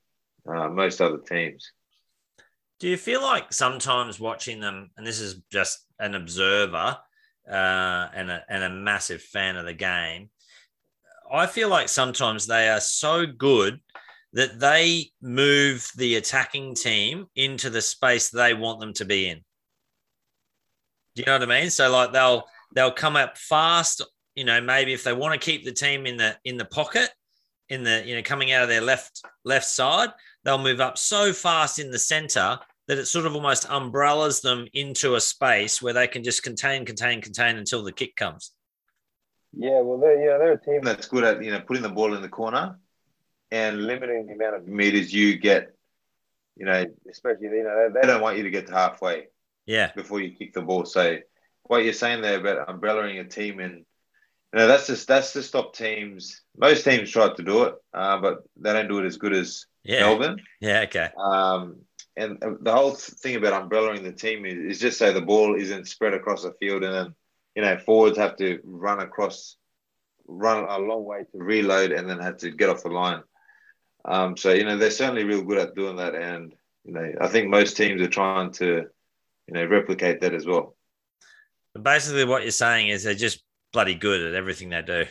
uh, most other teams. do you feel like sometimes watching them and this is just an observer uh, and, a, and a massive fan of the game i feel like sometimes they are so good that they move the attacking team into the space they want them to be in Do you know what I mean? So like they'll they'll come up fast. You know, maybe if they want to keep the team in the in the pocket, in the you know coming out of their left left side, they'll move up so fast in the center that it sort of almost umbrellas them into a space where they can just contain, contain, contain until the kick comes. Yeah, well, they're, you know, they're a team that's good at you know putting the ball in the corner and limiting the amount of meters you get. You know, especially you know they, they don't want you to get to halfway. Yeah. Before you kick the ball, so what you're saying there about umbrellaing a team and you know that's just that's to stop teams. Most teams try to do it, uh, but they don't do it as good as yeah. Melbourne. Yeah. Okay. Um, and the whole thing about umbrellaing the team is, is just so the ball isn't spread across the field, and then you know forwards have to run across, run a long way to reload, and then have to get off the line. Um, so you know they're certainly real good at doing that, and you know I think most teams are trying to you know replicate that as well. Basically, what you're saying is they're just bloody good at everything they do.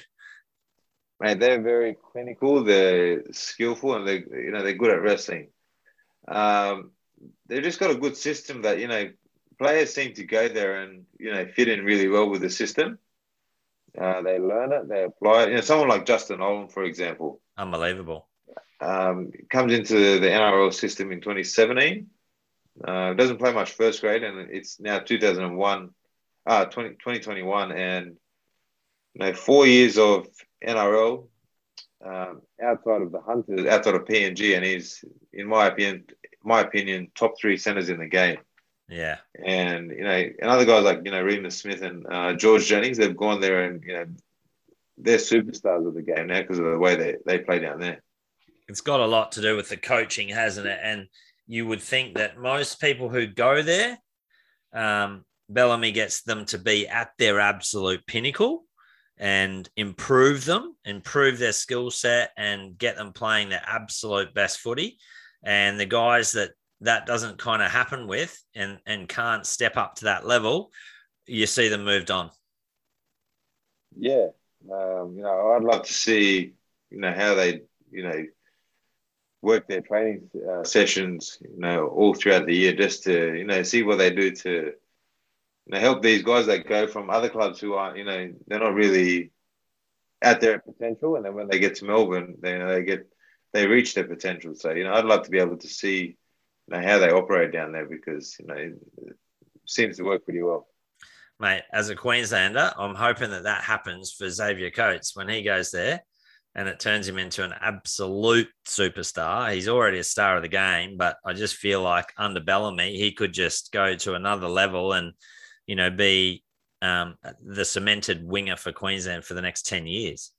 Mate, they're very clinical. They're skillful, and they you know they're good at wrestling. Um, they've just got a good system that you know players seem to go there and you know fit in really well with the system. Uh, they learn it, they apply it. You know, someone like Justin Olam, for example, unbelievable. Um, comes into the NRL system in 2017. Uh, doesn't play much first grade, and it's now 2001, uh, 20, 2021, and you know, four years of NRL um, outside of the Hunters, outside of PNG, and he's, in my opinion, my opinion, top three centers in the game. Yeah. And you know, and other guys like you know Reimis Smith and uh, George Jennings, they've gone there and you know they're superstars of the game now because of the way they they play down there. It's got a lot to do with the coaching, hasn't it? And you would think that most people who go there, um, Bellamy gets them to be at their absolute pinnacle and improve them, improve their skill set, and get them playing their absolute best footy. And the guys that that doesn't kind of happen with and and can't step up to that level, you see them moved on. Yeah, um, you know, I'd love to see you know how they you know work their training uh, sessions, you know, all throughout the year, just to you know see what they do to you know, help these guys that go from other clubs who are, you know, they're not really at their potential, and then when they get to Melbourne, they you know they get they reach their potential. So you know, I'd love to be able to see you know how they operate down there because you know it seems to work pretty well. Mate, as a Queenslander, I'm hoping that that happens for Xavier Coates when he goes there and it turns him into an absolute superstar. He's already a star of the game, but I just feel like under Bellamy, he could just go to another level and you know, be um, the cemented winger for Queensland for the next 10 years.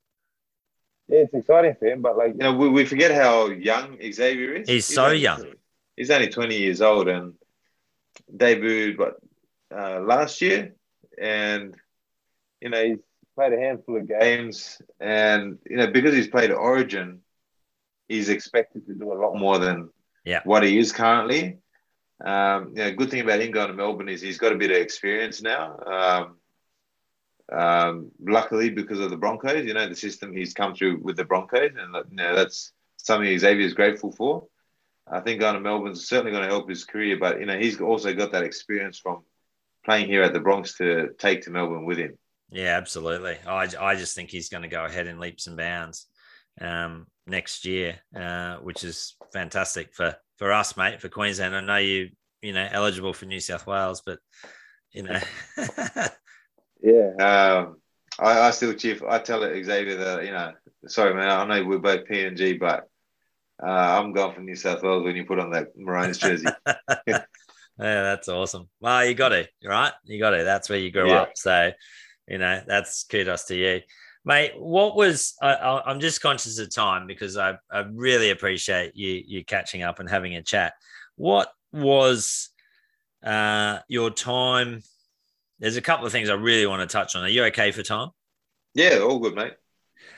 Yeah, it's exciting for him, but like, you know, we, we forget how young Xavier is. He's, he's so only, young. He's only 20 years old and debuted, what, uh, last year. And, you know, he's played a handful of games. And, you know, because he's played Origin, he's expected to do a lot more than yeah. what he is currently. Um, you know, good thing about him going to Melbourne is he's got a bit of experience now. Um, um, luckily, because of the Broncos, you know, the system he's come through with the Broncos, and you know, that's something Xavier is grateful for. I think going to Melbourne's certainly going to help his career, but you know, he's also got that experience from playing here at the Bronx to take to Melbourne with him. Yeah, absolutely. I, I just think he's going to go ahead in leaps and bounds um, next year, uh, which is fantastic for for us, mate, for Queensland. I know you, you know, eligible for New South Wales, but you know. yeah, um, I, I still cheer. For, I tell it Xavier that you know, sorry, man. I know we're both PNG, but uh, I'm going for New South Wales when you put on that Maroons jersey. yeah, that's awesome. Well, you got it, right? You got it. That's where you grew yeah. up. So, you know, that's kudos to you. Mate, what was I, am just conscious of time because I, I really appreciate you you catching up and having a chat. What was uh, your time? There's a couple of things I really want to touch on. Are you okay for time? Yeah, all good, mate.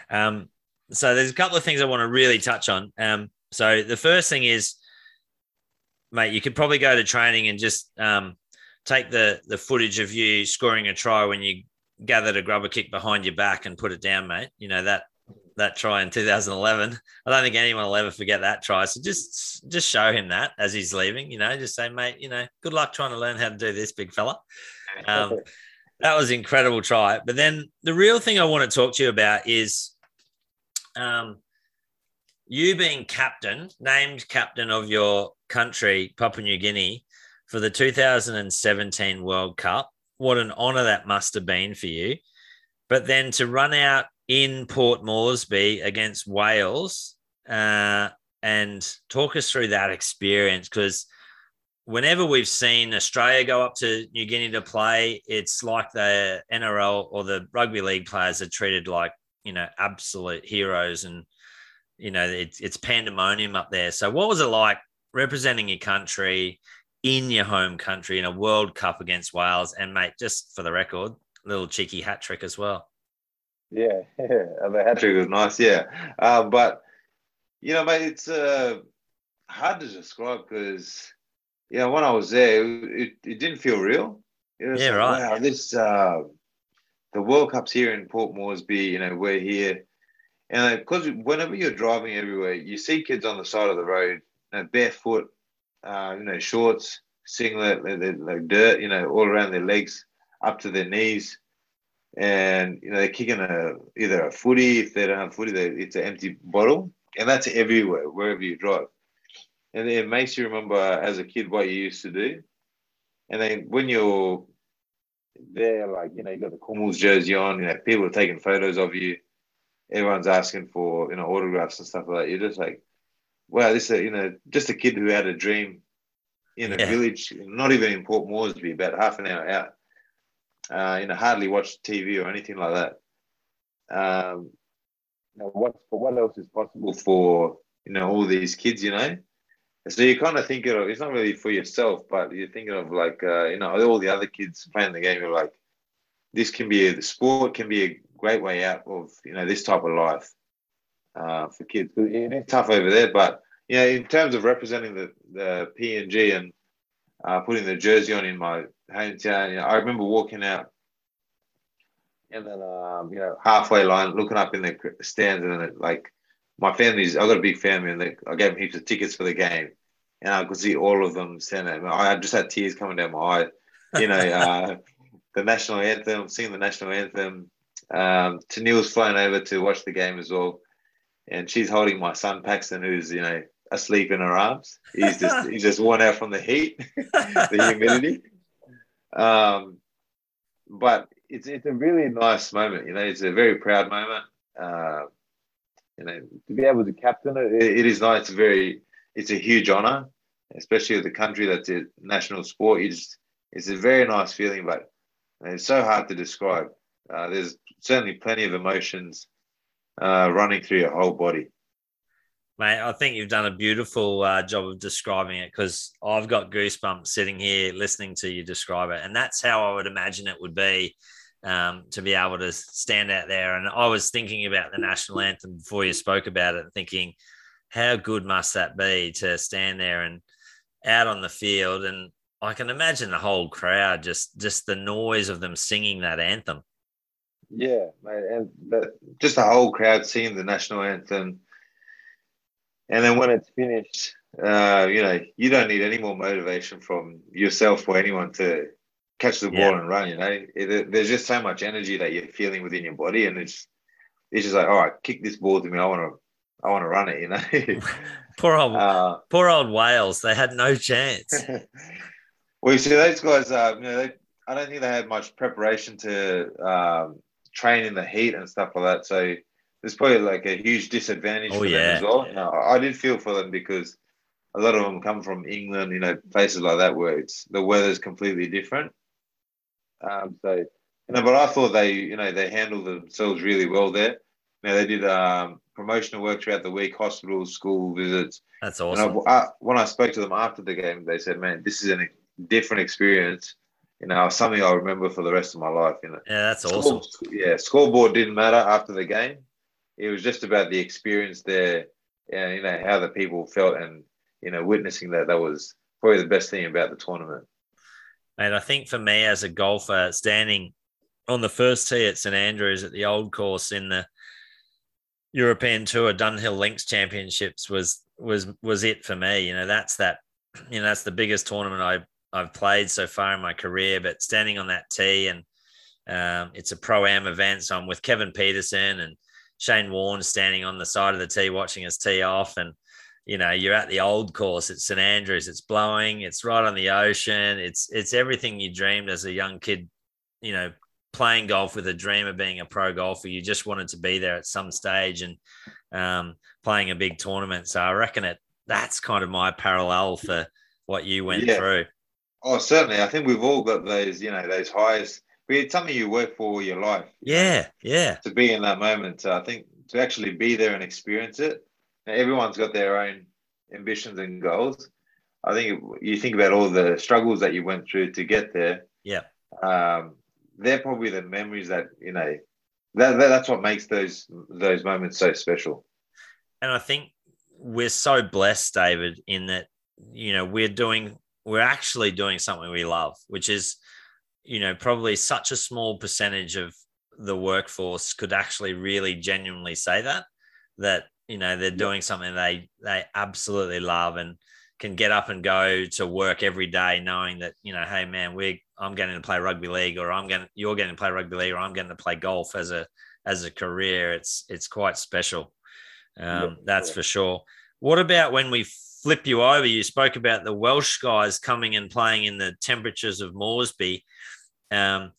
Um, so there's a couple of things I want to really touch on. Um, so the first thing is, mate, you could probably go to training and just um, take the the footage of you scoring a try when you gathered a grubber kick behind your back and put it down, mate. You know that that try in 2011. I don't think anyone will ever forget that try. So just just show him that as he's leaving. You know, just say, mate, you know, good luck trying to learn how to do this, big fella. Um, that was incredible try. But then the real thing I want to talk to you about is um, you being captain, named captain of your country, Papua New Guinea, for the 2017 World Cup. What an honour that must have been for you. But then to run out in Port Moresby against Wales uh, and talk us through that experience because whenever we've seen Australia go up to New Guinea to play, it's like the NRL or the rugby league players are treated like, you know, absolute heroes and, you know, it's pandemonium up there. So, what was it like representing your country in your home country in a World Cup against Wales? And, mate, just for the record, little cheeky hat trick as well. Yeah, yeah, the hat trick was nice. Yeah, uh, but you know, mate, it's uh, hard to describe because you know when I was there, it, it didn't feel real. yeah, like, right. Wow, this uh, the World Cup's here in Port Moresby. You know, we're here, and because whenever you're driving everywhere, you see kids on the side of the road, you know, barefoot, uh, you know, shorts, singlet, like dirt, you know, all around their legs, up to their knees. And you know they're kicking a either a footy if they don't have footy, they, it's an empty bottle, and that's everywhere wherever you drive, and it makes you remember as a kid what you used to do, and then when you're there, like you know you got the Kumuls jersey on, you know people are taking photos of you, everyone's asking for you know autographs and stuff like that. You're just like, wow, this is you know just a kid who had a dream in a yeah. village, not even in Port Moresby, about half an hour out uh, you know, hardly watch TV or anything like that. Um, you know, what what else is possible for you know all these kids? You know, so you kind of think of it's not really for yourself, but you're thinking of like uh, you know all the other kids playing the game. You're like, this can be a, the sport can be a great way out of you know this type of life uh, for kids. It's tough over there, but you know, in terms of representing the the PNG and uh, putting the jersey on in my hometown. You know, I remember walking out and then, um, you know, halfway line, looking up in the stands, and it, like my family's, I got a big family, and they, I gave them heaps of tickets for the game, and I could see all of them standing. I just had tears coming down my eye. You know, uh, the national anthem, singing the national anthem. Um, was flying over to watch the game as well, and she's holding my son Paxton, who's you know asleep in her arms. He's just he's just worn out from the heat, the humidity. Um, but it's it's a really nice moment. You know, it's a very proud moment. Uh, you know, to be able to captain it, it, is nice. It's very, it's a huge honor, especially with the country that's a national sport. It's it's a very nice feeling, but it's so hard to describe. Uh, there's certainly plenty of emotions uh, running through your whole body. Mate, I think you've done a beautiful uh, job of describing it because I've got goosebumps sitting here listening to you describe it. And that's how I would imagine it would be um, to be able to stand out there. And I was thinking about the national anthem before you spoke about it, thinking, how good must that be to stand there and out on the field? And I can imagine the whole crowd, just just the noise of them singing that anthem. Yeah, mate, and just the whole crowd singing the national anthem and then when it's finished, uh, you know, you don't need any more motivation from yourself or anyone to catch the ball yeah. and run. You know, it, there's just so much energy that you're feeling within your body, and it's it's just like, all right, kick this ball to me. I want to, I want to run it. You know. poor old, uh, poor old Wales. They had no chance. well, you see, those guys. Uh, you know, they, I don't think they had much preparation to um, train in the heat and stuff like that. So there's probably like a huge disadvantage oh, for yeah. them as well. Now, I did feel for them because a lot of them come from England, you know, places like that where it's the weather's completely different. Um, so, you know, but I thought they, you know, they handled themselves really well there. You know, they did um, promotional work throughout the week, hospitals, school visits. That's awesome. I, I, when I spoke to them after the game, they said, "Man, this is a different experience." You know, something I'll remember for the rest of my life. You know. Yeah, that's awesome. yeah, scoreboard didn't matter after the game it was just about the experience there and you know how the people felt and you know witnessing that that was probably the best thing about the tournament and i think for me as a golfer standing on the first tee at st andrews at the old course in the european tour dunhill links championships was was was it for me you know that's that you know that's the biggest tournament i I've played so far in my career. But standing on that tee and um, it's a pro am event, so I'm with Kevin Pietersen and Shane Warne standing on the side of the tee watching us tee off, and you know you're at the old course at St Andrews. It's blowing. It's right on the ocean. It's it's everything you dreamed as a young kid. You know, playing golf with a dream of being a pro golfer. You just wanted to be there at some stage and um, playing a big tournament. So I reckon it that's kind of my parallel for what you went yeah. through. Oh, certainly. I think we've all got those, you know, those highs. But it's something you work for all your life. Yeah, yeah. To be in that moment, I think to actually be there and experience it. Everyone's got their own ambitions and goals. I think you think about all the struggles that you went through to get there. Yeah. Um, they're probably the memories that you know. That, that, that's what makes those those moments so special. And I think we're so blessed, David, in that you know we're doing we're actually doing something we love, which is you know probably such a small percentage of the workforce could actually really genuinely say that that you know they're doing something they they absolutely love and can get up and go to work every day knowing that you know hey man we I'm getting to play rugby league or I'm getting you're getting to play rugby league or I'm getting to play golf as a as a career. It's it's quite special. Um, yeah, that's for sure. What about when we flip you over you spoke about the Welsh guys coming and playing in the temperatures of Moresby um,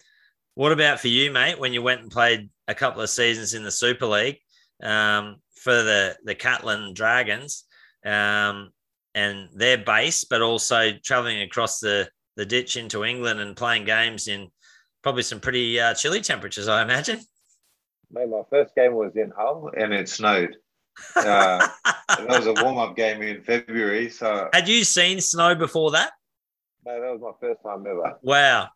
what about for you mate when you went and played a couple of seasons in the Super League um, for the the Catalans Dragons um, and their base, but also traveling across the, the ditch into England and playing games in probably some pretty uh, chilly temperatures, I imagine. Mate, my first game was in Hull and it snowed. Uh, that was a warm up game in February. So, had you seen snow before that? No, that was my first time ever. Wow.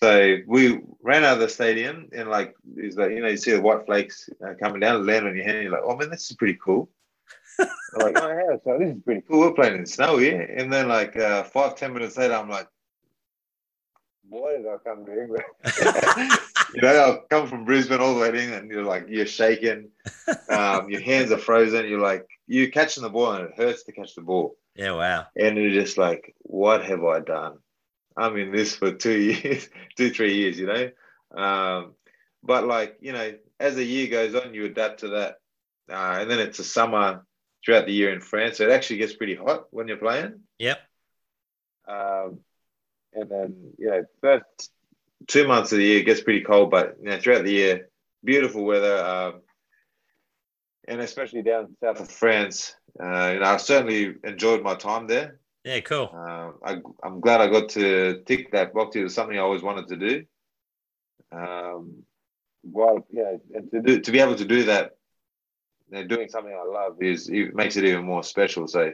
So we ran out of the stadium and like, is like you know, you see the white flakes uh, coming down, land on your hand. You're like, oh man, this is pretty cool like, oh yeah, so this is pretty cool. We're playing in snow here. And then like uh, five, ten minutes later, I'm like, why did I come to England? you know, I'll come from Brisbane all the way to England, and you're like, you're shaking, um, your hands are frozen. You're like, you're catching the ball, and it hurts to catch the ball. Yeah, wow. And you're just like, what have I done? I'm in this for two years, two, three years, you know. Um, but like, you know, as the year goes on, you adapt to that. Uh, and then it's a summer throughout the year in France. So it actually gets pretty hot when you're playing. Yep. Um, and then you know, first two months of the year gets pretty cold, but you know, throughout the year, beautiful weather. Um, and especially down south of France, uh, you know, I certainly enjoyed my time there. Yeah, cool. Uh, I, am glad I got to tick that box. It was something I always wanted to do. Um, well, yeah, and to do to be able to do that you know, doing something I love is it makes it even more special. So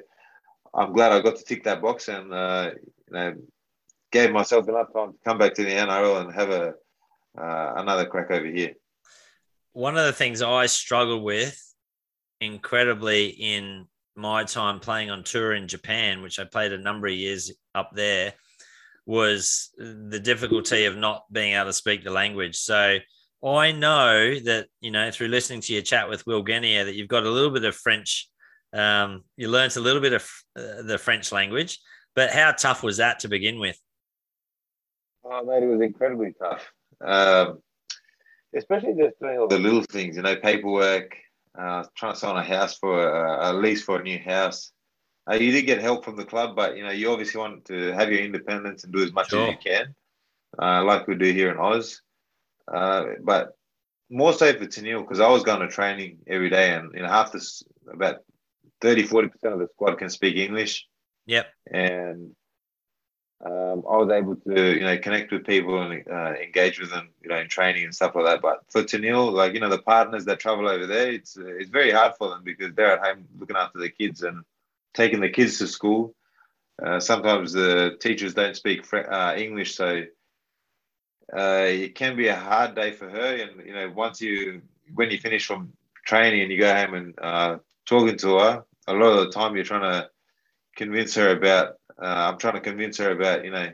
I'm glad I got to tick that box and uh, you know gave myself enough time to come back to the NRL and have a uh, another crack over here. One of the things I struggled with incredibly in my time playing on tour in Japan, which I played a number of years up there, was the difficulty of not being able to speak the language. So I know that you know through listening to your chat with Will Genia that you've got a little bit of French. Um, you learnt a little bit of uh, the French language, but how tough was that to begin with? Oh, mate, it was incredibly tough. Um, especially just doing all the little things, you know, paperwork, uh, trying to sign a house for a, a lease for a new house. Uh, you did get help from the club, but you know, you obviously want to have your independence and do as much sure. as you can, uh, like we do here in Oz. Uh, but more so for Tennille because I was going to training every day, and you know, half this about 30 40 percent of the squad can speak English. Yep. And um, I was able to you know connect with people and uh, engage with them you know in training and stuff like that. But for Tennille, like you know the partners that travel over there, it's it's very hard for them because they're at home looking after the kids and taking the kids to school. Uh, sometimes the teachers don't speak uh, English, so uh, it can be a hard day for her. And you know, once you when you finish from training and you go home and uh, talking to her, a lot of the time you're trying to convince her about. Uh, I'm trying to convince her about you know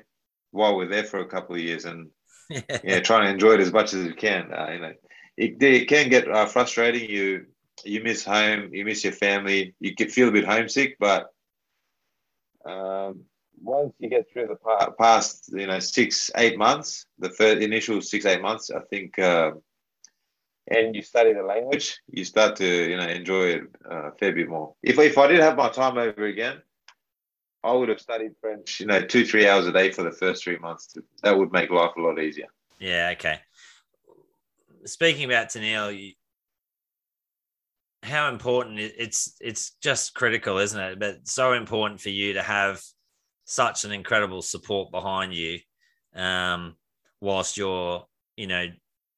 why we're there for a couple of years and yeah, yeah trying to enjoy it as much as you can. Uh, you know, it, it can get uh, frustrating. You you miss home, you miss your family, you can feel a bit homesick, but um, once you get through the past, you know, six, eight months, the first initial six, eight months, I think, uh, and you study the language, you start to, you know, enjoy it uh, a fair bit more. If, if I did have my time over again, I would have studied French, you know, two, three hours a day for the first three months. To, that would make life a lot easier. Yeah. Okay. Speaking about Tennille, how important it's it's just critical, isn't it? But so important for you to have such an incredible support behind you, um, whilst you're you know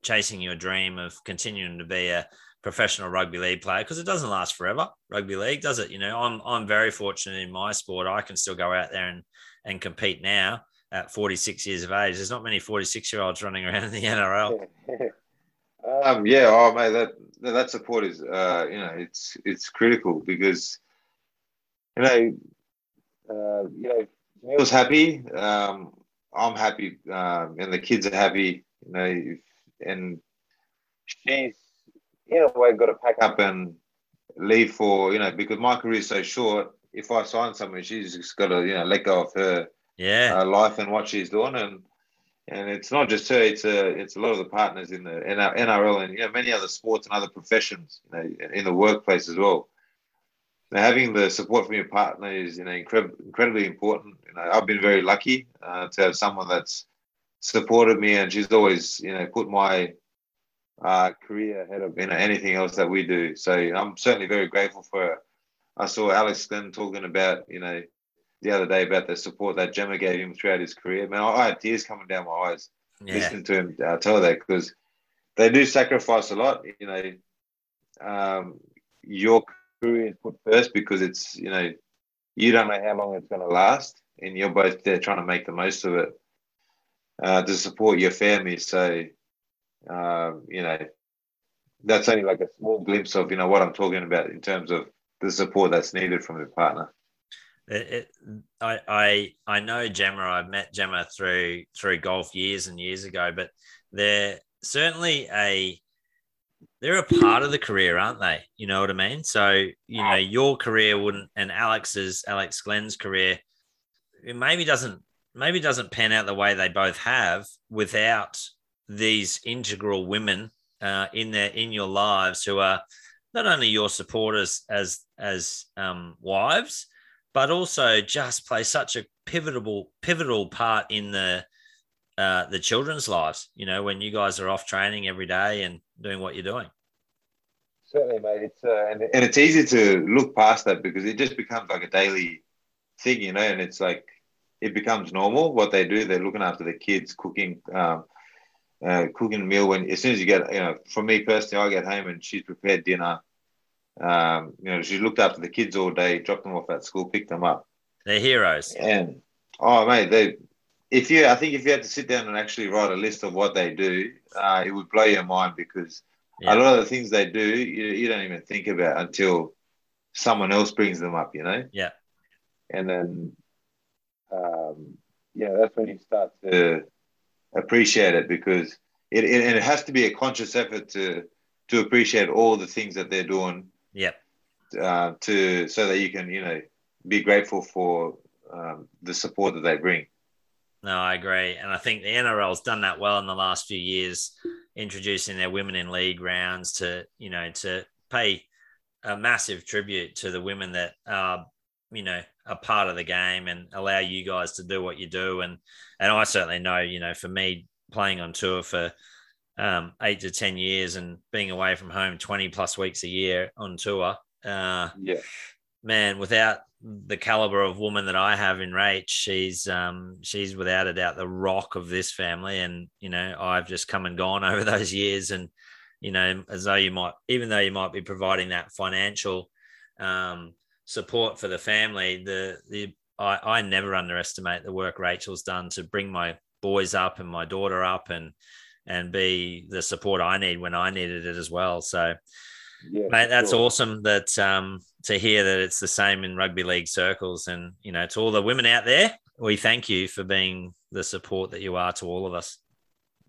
chasing your dream of continuing to be a professional rugby league player because it doesn't last forever. Rugby league does it? You know, I'm I'm very fortunate in my sport. I can still go out there and and compete now at 46 years of age. There's not many 46 year olds running around in the NRL. um, yeah, oh mate, that that support is uh, you know it's it's critical because you know uh, you know Neil's happy, um, I'm happy, um, and the kids are happy. You know, and she's in a way got to pack up and leave for you know because my career is so short. If I sign someone, she's just got to you know let go of her yeah uh, life and what she's doing, and and it's not just her; it's a it's a lot of the partners in the in NRL and you know many other sports and other professions, you know, in the workplace as well. Now, having the support from your partner is you know incredibly incredibly important. You know, I've been very lucky uh, to have someone that's supported me, and she's always you know put my uh, career ahead of you know anything else that we do. So I'm certainly very grateful for her. I saw Alex Glenn talking about you know the other day about the support that Gemma gave him throughout his career. Man, I had tears coming down my eyes yeah. listening to him uh, tell that because they do sacrifice a lot. You know, um, your career is put first because it's you know you don't know how long it's going to last, and you're both there trying to make the most of it uh, to support your family. So, um, you know, that's only like a small glimpse of you know what I'm talking about in terms of the support that's needed from your partner. It, it, I, I I know Gemma. I've met Gemma through through golf years and years ago, but they're certainly a they're a part of the career, aren't they? You know what I mean? So you know your career wouldn't, and Alex's Alex Glenn's career, it maybe doesn't maybe doesn't pan out the way they both have without these integral women uh, in their in your lives who are not only your supporters as as um, wives, but also just play such a pivotal pivotal part in the uh, the children's lives. You know, when you guys are off training every day and doing what you're doing. Certainly, mate. It's uh, and, and it's easy to look past that because it just becomes like a daily thing, you know. And it's like it becomes normal what they do. They're looking after the kids, cooking, um, uh, cooking a meal. When as soon as you get, you know, for me personally, I get home and she's prepared dinner um, you know, she looked after the kids all day, dropped them off at school, picked them up. They're heroes. And oh, mate, they. If you, I think if you had to sit down and actually write a list of what they do, uh, it would blow your mind because yeah. a lot of the things they do, you, you don't even think about until someone else brings them up. You know. Yeah. And then, um, yeah, that's when you start to appreciate it because it, it, it has to be a conscious effort to to appreciate all the things that they're doing Yep. Uh, to so that you can you know be grateful for um, the support that they bring. No, I agree, and I think the NRL's done that well in the last few years, introducing their women in league rounds to you know to pay a massive tribute to the women that are you know a part of the game and allow you guys to do what you do and and I certainly know you know for me playing on tour for um, eight to 10 years and being away from home 20 plus weeks a year on tour. Uh, yeah. Man, without the caliber of woman that I have in Rach, she's um, she's without a doubt the rock of this family. And, you know, I've just come and gone over those years. And, you know, as though you might, even though you might be providing that financial um, support for the family, the, the, I, I never underestimate the work Rachel's done to bring my boys up and my daughter up and, and be the support I need when I needed it as well. So, yeah, mate, that's sure. awesome that um, to hear that it's the same in rugby league circles. And, you know, to all the women out there, we thank you for being the support that you are to all of us.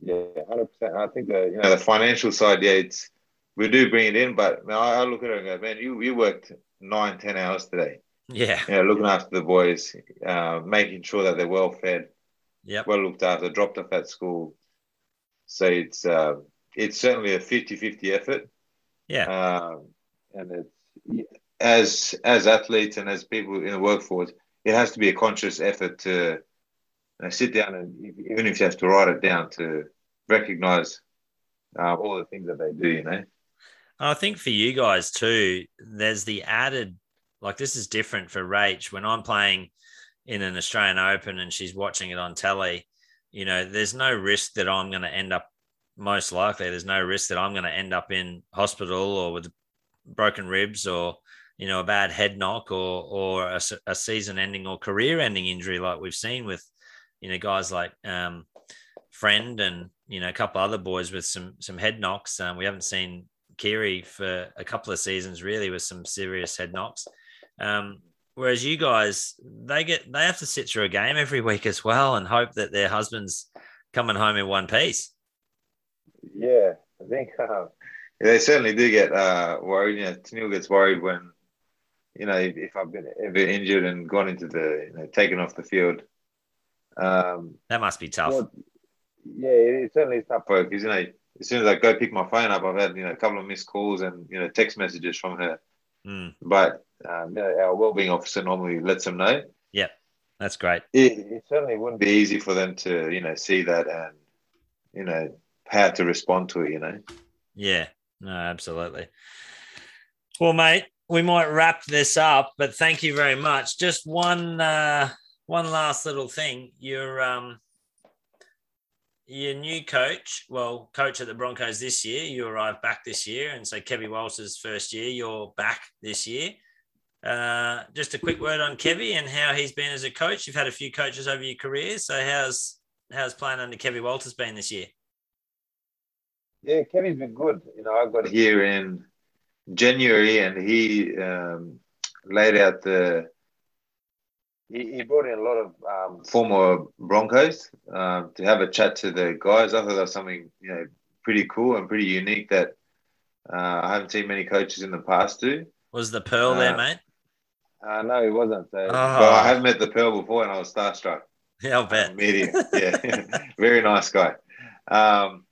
Yeah, 100%. I think the, you know, the financial side, yeah, it's, we do bring it in, but I look at it and go, man, you, you worked nine, ten hours today. Yeah. You know, looking after the boys, uh, making sure that they're well fed, Yep. well looked after, dropped off at school. So it's uh, it's certainly a 50-50 effort. Yeah. Um, and it's as as athletes and as people in the workforce, it has to be a conscious effort to you know, sit down and even if you have to write it down to recognize uh, all the things that they do. You know. I think for you guys too, there's the added like this is different for Rach when I'm playing in an Australian Open and she's watching it on telly. You know, there's no risk that I'm going to end up. Most likely, there's no risk that I'm going to end up in hospital or with broken ribs or you know a bad head knock or or a, a season-ending or career-ending injury like we've seen with you know guys like um, Friend and you know a couple other boys with some some head knocks. Um, we haven't seen Kiri for a couple of seasons really with some serious head knocks. Um, whereas you guys, they get they have to sit through a game every week as well and hope that their husband's coming home in one piece. Yeah, I think uh, they certainly do get uh, worried. You know, Tennille gets worried when you know if, if I've been ever injured and gone into the you know taken off the field. Um, that must be tough. Well, yeah, it certainly is tough because you know as soon as I go pick my phone up, I've had you know a couple of missed calls and you know text messages from her. Mm. But um, our wellbeing officer normally lets them know. Yeah, that's great. It, it, certainly wouldn't be easy for them to you know see that and you know how to respond to it. You know. Yeah. No, absolutely. Well, mate, we might wrap this up, but thank you very much. Just one uh, one last little thing. You're um your new coach, well, coach at the Broncos this year. You arrived back this year, and so Kevin Walters' first year, you're back this year. Uh, just a quick word on Kevy and how he's been as a coach. You've had a few coaches over your career, so how's how's playing under Kevin Walters been this year? Yeah, Kevy's been good. You know, I got here in January, and he um, laid out the he, he brought in a lot of um, former Broncos um, to have a chat to the guys. I thought that was something you know pretty cool and pretty unique that uh, I haven't seen many coaches in the past do. Was the Pearl uh, there, mate? Uh, no, he wasn't. So, oh. But I have met the Pearl before, and I was starstruck. Yeah, I'll bet. meeting, yeah, very nice guy. Um,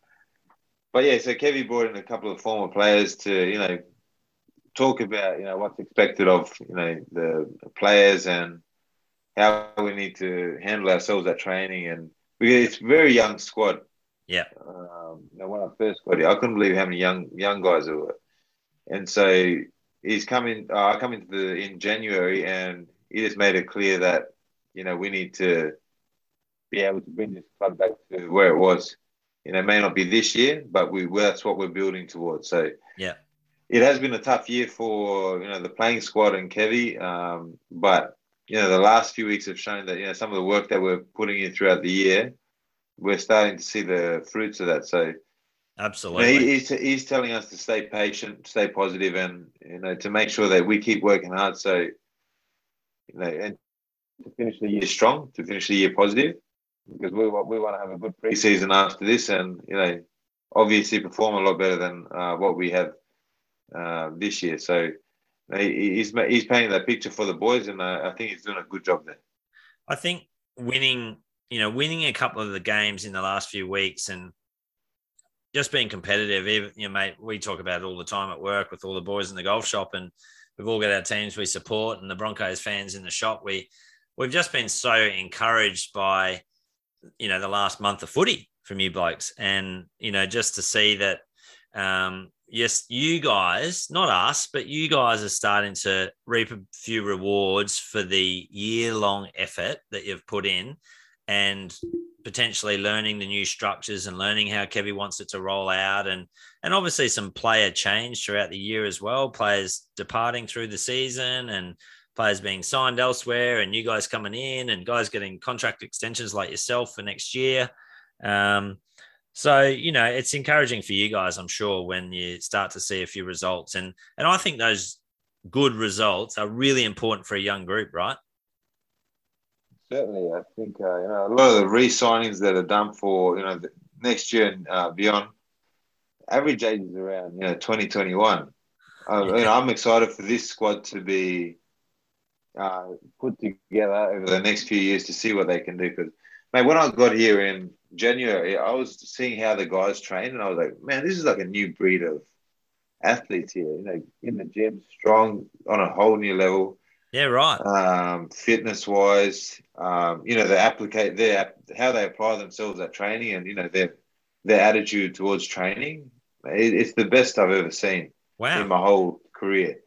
but yeah, so Kevy brought in a couple of former players to you know talk about you know what's expected of you know the players and how we need to handle ourselves at training, and because it's a very young squad. Yeah. Um, when I first got here, I couldn't believe how many young young guys there were, and so he's coming. Uh, I come into the in January, and he just made it clear that you know we need to be able to bring this club back to where it was. You know, it may not be this year, but we that's what we're building towards. So yeah, it has been a tough year for you know the playing squad and Kevy, um, but you know, the last few weeks have shown that, you know, some of the work that we're putting in throughout the year, we're starting to see the fruits of that. So, absolutely, you know, he, he's, he's telling us to stay patient, stay positive, and, you know, to make sure that we keep working hard. So, you know, and to finish the year strong, to finish the year positive, because we, we want to have a good preseason after this and, you know, obviously perform a lot better than uh, what we have uh, this year. So, he's he's painting that picture for the boys, and I, think he's doing a good job there. I think winning, you know, winning a couple of the games in the last few weeks and just being competitive. Even you know, mate, we talk about it all the time at work with all the boys in the golf shop, and we've all got our teams we support, and the Broncos fans in the shop. We we've just been so encouraged by you know the last month of footy from you blokes, and you know just to see that um, yes, you guys, not us, but you guys are starting to reap a few rewards for the year long effort that you've put in and potentially learning the new structures and learning how Kevy wants it to roll out and and obviously some player change throughout the year as well players departing through the season and players being signed elsewhere and you guys coming in and guys getting contract extensions like yourself for next year. Um, so, you know, it's encouraging for you guys, I'm sure, when you start to see a few results. And and I think those good results are really important for a young group, right? Certainly. I think, uh, you know, a lot of the re-signings that are done for, you know, next year and uh, beyond, average age is around, you know, 2021. Uh, you know, I'm excited for this squad to be uh, put together over the next few years to see what they can do. Because, mate, when I got here in January, I was seeing how the guys train, and I was like, man, this is like a new breed of athletes here. You know, in the gym, strong on a whole new level. Yeah, right. Um, fitness wise, um, you know, they applicate their how they apply themselves at training, and you know their their attitude towards training. It, it's the best I've ever seen wow. in my whole career.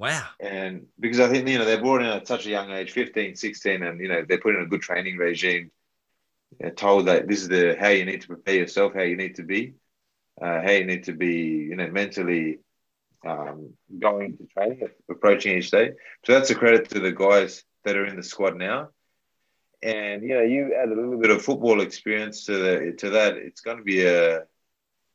Wow. And because I think, you know, they're brought in at such a young age, 15, 16, and, you know, they're put in a good training regime. They're told that this is the how you need to prepare yourself, how you need to be, uh, how you need to be, you know, mentally um, going to training, approaching each day. So that's a credit to the guys that are in the squad now. And you know, you add a little bit of football experience to the to that. It's going to be a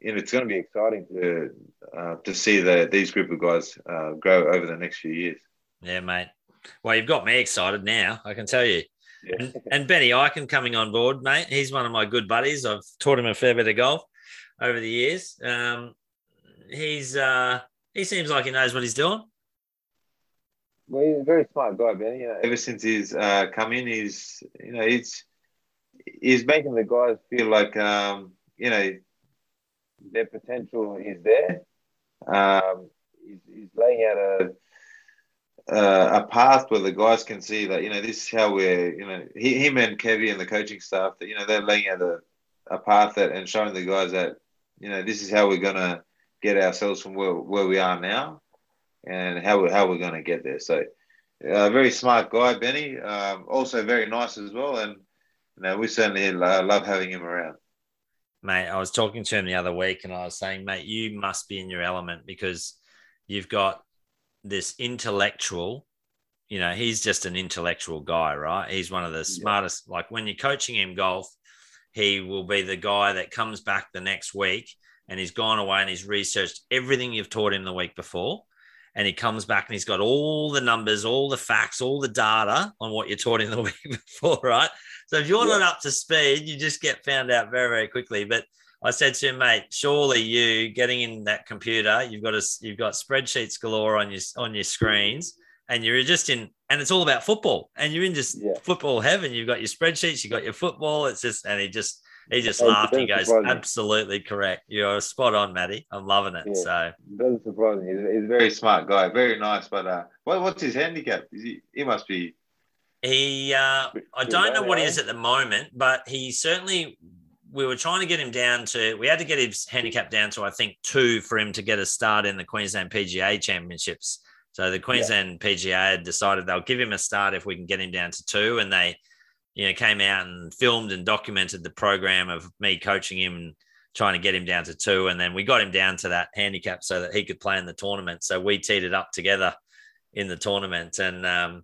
you know, it's going to be exciting to uh, to see that these group of guys uh, grow over the next few years. Yeah, mate. Well, you've got me excited now. I can tell you. Yeah. And, and Benny Ikin coming on board, mate. He's one of my good buddies. I've taught him a fair bit of golf over the years. Um, he's uh, he seems like he knows what he's doing. Well, he's a very smart guy, Benny. You know, ever since he's uh, come in, he's you know he's he's making the guys feel like um, you know their potential is there. Um, he's, he's, laying out a, a, a path where the guys can see that you know this is how we're you know he, him and Kevy and the coaching staff that you know they're laying out a, a path that and showing the guys that you know this is how we're gonna get ourselves from where, where we are now and how we, how we're gonna get there. So a very smart guy, Benny. Um, also very nice as well, and you know we certainly love having him around mate. I was talking to him the other week and I was saying, mate, you must be in your element because you've got this intellectual, you know, he's just an intellectual guy, right? He's one of the smartest. Like when you're coaching him golf, he will be the guy that comes back the next week and he's gone away and he's researched everything you've taught him the week before. And he comes back and he's got all the numbers, all the facts, all the data on what you taught him the week before, right? So if you're yeah. not up to speed, you just get found out very, very quickly. But I said to him, mate, surely you getting in that computer, you've got a, you've got spreadsheets galore on your on your screens, and you're just in, and it's all about football, and you're in just yeah. football heaven. You've got your spreadsheets, you've got your football. It's just, and he just he just laughed. He goes, absolutely correct. You're spot on, Matty. I'm loving it. Yeah, so doesn't surprise me. He's, he's, a very smart guy, very nice. But uh, what, what's his handicap? Is he? He must be he, uh, I don't know what he is at the moment, but he certainly. We were trying to get him down to. We had to get his handicap down to I think two for him to get a start in the Queensland PGA Championships. So the Queensland yeah. PGA had decided they'll give him a start if we can get him down to two, and they, you know, came out and filmed and documented the program of me coaching him and trying to get him down to two, and then we got him down to that handicap so that he could play in the tournament. So we teed it up together in the tournament, and um,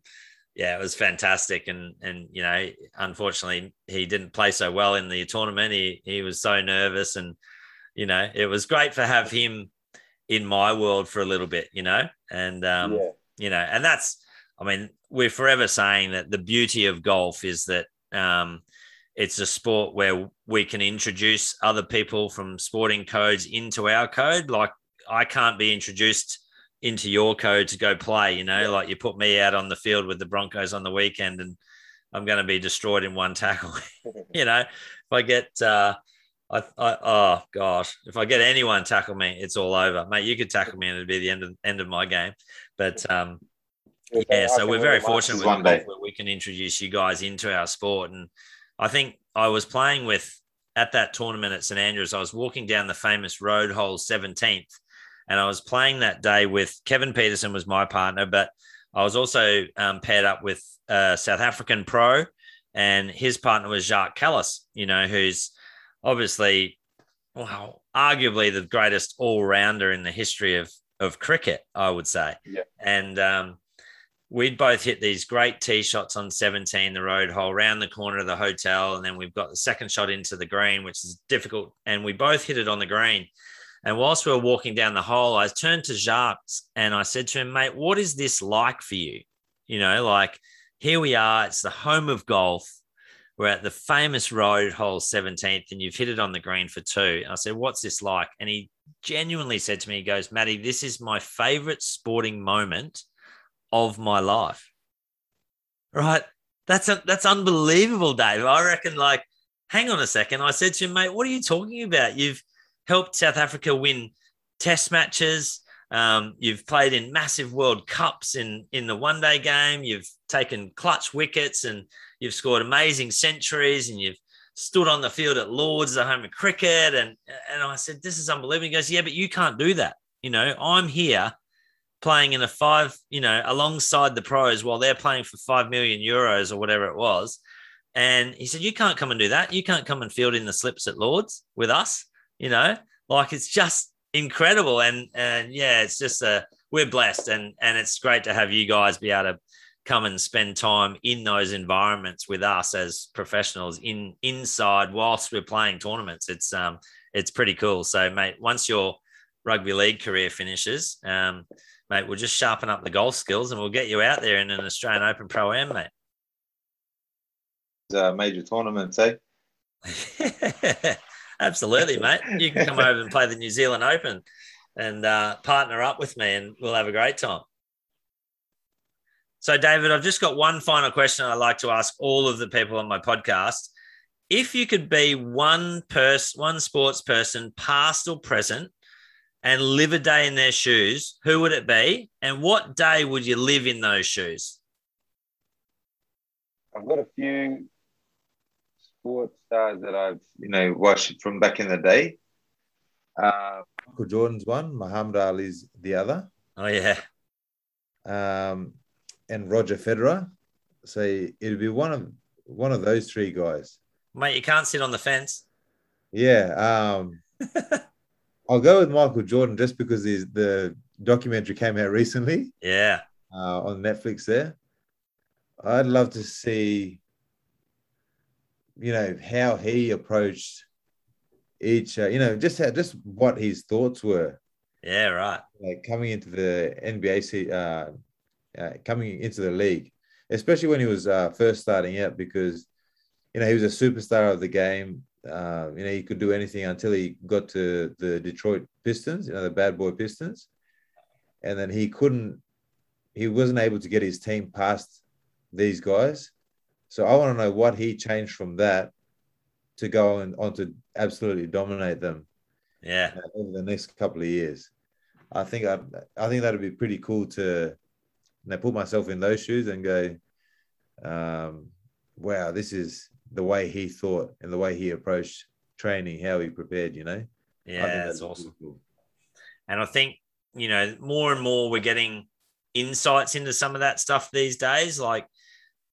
yeah, it was fantastic. And and you know, unfortunately, he didn't play so well in the tournament. He he was so nervous, and you know, it was great for have him in my world for a little bit. You know, and um, yeah. you know, and that's, I mean, we're forever saying that the beauty of golf is that um, it's a sport where we can introduce other people from sporting codes into our code. Like I can't be introduced into your code to go play. You know, like you put me out on the field with the Broncos on the weekend, and I'm going to be destroyed in one tackle. you know, if I get, uh, I, I, oh gosh, if I get anyone tackle me, it's all over, mate. You could tackle me, and it'd be the end of end of my game. But um, yeah, so we're very fortunate with one day. we can introduce you guys into our sport, and I think I was playing with at that tournament at St Andrews. I was walking down the famous road hole 17th and I was playing that day with Kevin Pietersen was my partner, but I was also um, paired up with a South African pro, and his partner was Jacques Kallis, you know, who's obviously, well, arguably the greatest all rounder in the history of of cricket, I would say. Yeah. And um, we'd both hit these great tee shots on 17, the road hole, round the corner of the hotel. And then we've got the second shot into the green, which is difficult. And we both hit it on the green. And whilst we were walking down the hole, I turned to Jacques and I said to him, mate, what is this like for you? You know, like here we are, it's the home of golf. We're at the famous road hole 17th, and you've hit it on the green for two. And I said, What's this like? And he genuinely said to me, He goes, Matty, this is my favorite sporting moment of my life. right? That's a, that's unbelievable, Dave. I reckon. Like, hang on a second. I said to him, mate, what are you talking about? You've helped South Africa win Test matches. Um, you've played in massive World Cups in in the one day game. You've taken clutch wickets and you've scored amazing centuries and you've stood on the field at Lords, the home of cricket. And and I said, this is unbelievable. He goes, yeah, but you can't do that. You know, I'm here playing in a five, you know, alongside the pros while they're playing for five million euros or whatever it was. And he said, You can't come and do that. You can't come and field in the slips at Lords with us, you know, like it's just incredible. And and yeah, it's just a we're blessed and and it's great to have you guys be able to come and spend time in those environments with us as professionals in inside whilst we're playing tournaments. It's um it's pretty cool. So mate, once your rugby league career finishes, um, mate, we'll just sharpen up the golf skills and we'll get you out there in an Australian Open Pro Am, mate. It's uh, major tournaments, eh? Absolutely, mate. You can come over and play the New Zealand Open and uh, partner up with me, and we'll have a great time. So, David, I've just got one final question I'd like to ask all of the people on my podcast. If you could be one person, one sports person, past or present, and live a day in their shoes, who would it be? And what day would you live in those shoes? I've got a few sports stars that I've you know watched from back in the day. Uh, Michael Jordan's one, Muhammad Ali's the other. Oh yeah. Um, and Roger Federer. So it'd be one of one of those three guys. Mate, you can't sit on the fence. Yeah. Um, I'll go with Michael Jordan just because the documentary came out recently. Yeah. Uh, on Netflix there. I'd love to see, you know, how he approached each, uh, you know, just how, just what his thoughts were. Yeah, right. Like coming into the NBA, uh, uh, coming into the league, especially when he was uh, first starting out, because you know he was a superstar of the game. Uh, you know, he could do anything until he got to the Detroit Pistons, you know, the bad boy Pistons. And then he couldn't, he wasn't able to get his team past these guys. So I want to know what he changed from that to go and on to absolutely dominate them. Yeah. Uh, over the next couple of years. I think I, I think that'd be pretty cool to know, put myself in those shoes and go, um, wow, this is the way he thought and the way he approached training, how he prepared, you know? Yeah, that's awesome. Cool. And I think, you know, more and more we're getting insights into some of that stuff these days. Like,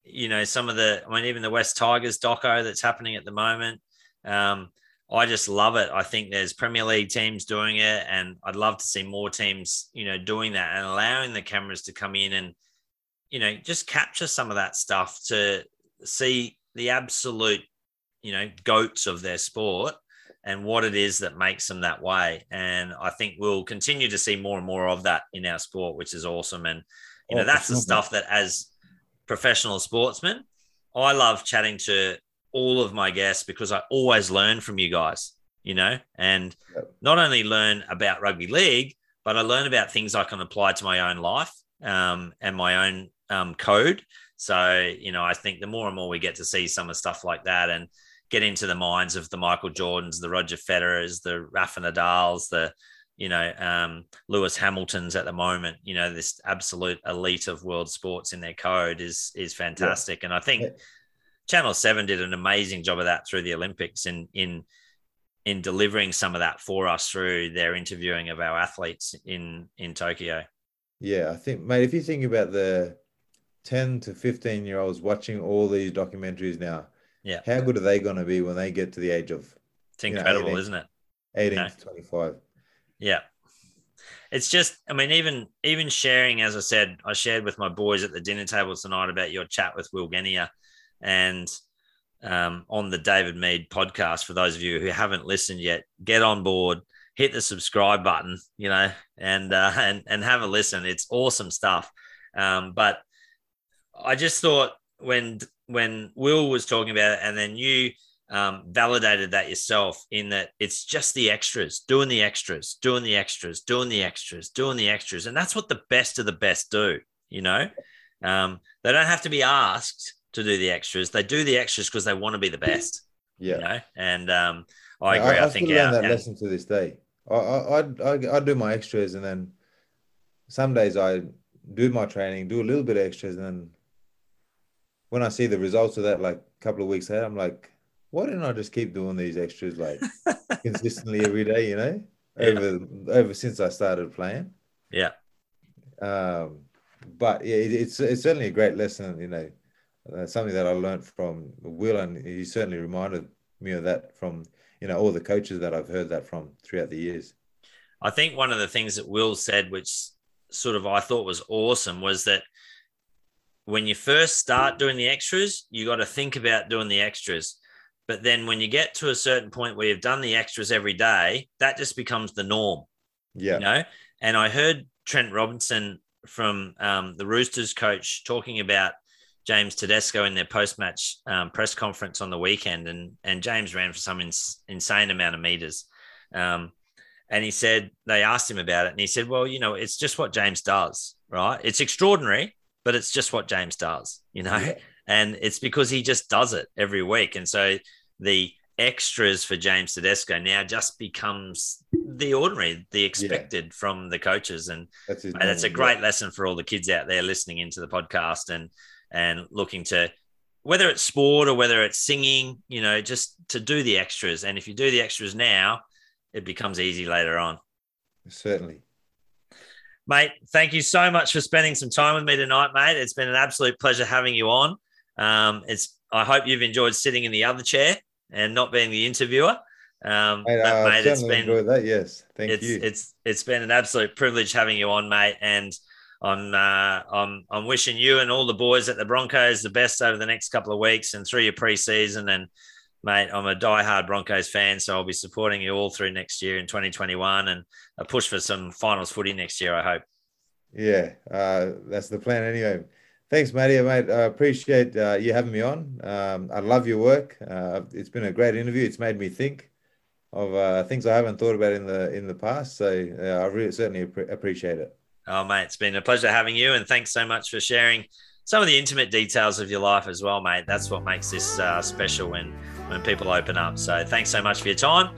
you know, some of the, I mean, even the West Tigers doco that's happening at the moment. Um, I just love it. I think there's Premier League teams doing it, and I'd love to see more teams, you know, doing that and allowing the cameras to come in and, you know, just capture some of that stuff to see the absolute, you know, goats of their sport and what it is that makes them that way. And I think we'll continue to see more and more of that in our sport, which is awesome. And, you know, oh, that's the stuff that as professional sportsmen, I love chatting to all of my guests because I always learn from you guys, you know, and yep. not only learn about rugby league, but I learn about things I can apply to my own life um, and my own um, code. So, you know, I think the more and more we get to see some of stuff like that and get into the minds of the Michael Jordans, the Roger Federers, the Rafa Nadals, the, you know, um, Lewis Hamilton's at the moment, you know, this absolute elite of world sports in their code is is fantastic. Yeah. And I think yeah. Channel 7 did an amazing job of that through the Olympics in in in delivering some of that for us through their interviewing of our athletes in in Tokyo. Yeah, I think mate, if you think about the 10 to 15 year olds watching all these documentaries now. Yeah. How good are they going to be when they get to the age of It's incredible, know, 18, isn't it? 18 to 25. Yeah. It's just, I mean, even even sharing, as I said, I shared with my boys at the dinner table tonight about your chat with Will Genia and um, on the David Mead podcast. For those of you who haven't listened yet, get on board, hit the subscribe button, you know, and uh, and and have a listen. It's awesome stuff. Um, but I just thought when when Will was talking about it, and then you um, validated that yourself in that it's just the extras, doing the extras, doing the extras, doing the extras, doing the extras, and that's what the best of the best do, you know. Um, they don't have to be asked to do the extras. They do the extras because they want to be the best. Yeah, you know? and um, I agree. I, I, I think learn that lesson to this day. I, I I I do my extras, and then some days I do my training, do a little bit of extras, and then when I see the results of that, like a couple of weeks later, I'm like, why didn't I just keep doing these extras like consistently every day? You know, over yeah. over since I started playing. Yeah. Um, but yeah, it, it's it's certainly a great lesson. You know, uh, something that I learned from Will, and he certainly reminded me of that from you know all the coaches that I've heard that from throughout the years. I think one of the things that Will said, which sort of I thought was awesome, was that when you first start doing the extras, you got to think about doing the extras. But then when you get to a certain point where you've done the extras every day, that just becomes the norm. Yeah. You know, and I heard Trent Robinson from um, the Roosters coach talking about James Tedesco in their post-match um, press conference on the weekend, and and James ran for some ins- insane amount of meters. Um, and he said they asked him about it, and he said, "Well, you know, it's just what James does, right? It's extraordinary, but it's just what James does, you know, yeah. and it's because he just does it every week, and so the extras for James Tedesco now just becomes the ordinary, the expected yeah. from the coaches. And that's, mate, that's a great yeah. lesson for all the kids out there listening into the podcast and and looking to whether it's sport or whether it's singing, you know, just to do the extras. And if you do the extras now, it becomes easy later on. Certainly. Mate, thank you so much for spending some time with me tonight, mate. It's been an absolute pleasure having you on. Um, it's I hope you've enjoyed sitting in the other chair and not being the interviewer. Um, mate, but, mate it's been enjoyed that. Yes, thank it's, you. It's it's been an absolute privilege having you on, mate. And I'm uh, I'm I'm wishing you and all the boys at the Broncos the best over the next couple of weeks and through your preseason. And mate, I'm a die-hard Broncos fan, so I'll be supporting you all through next year in 2021 and a push for some finals footy next year. I hope. Yeah, uh, that's the plan anyway. Thanks, Matty. Mate, I appreciate uh, you having me on. Um, I love your work. Uh, it's been a great interview. It's made me think of uh, things I haven't thought about in the in the past. So I really certainly ap- appreciate it. Oh, mate, it's been a pleasure having you, and thanks so much for sharing some of the intimate details of your life as well, mate. That's what makes this uh, special when when people open up. So thanks so much for your time,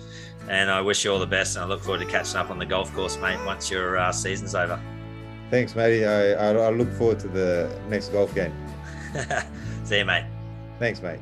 and I wish you all the best. And I look forward to catching up on the golf course, mate, once your uh, season's over. Thanks, matey. I, I, I look forward to the next golf game. See you, mate. Thanks, mate.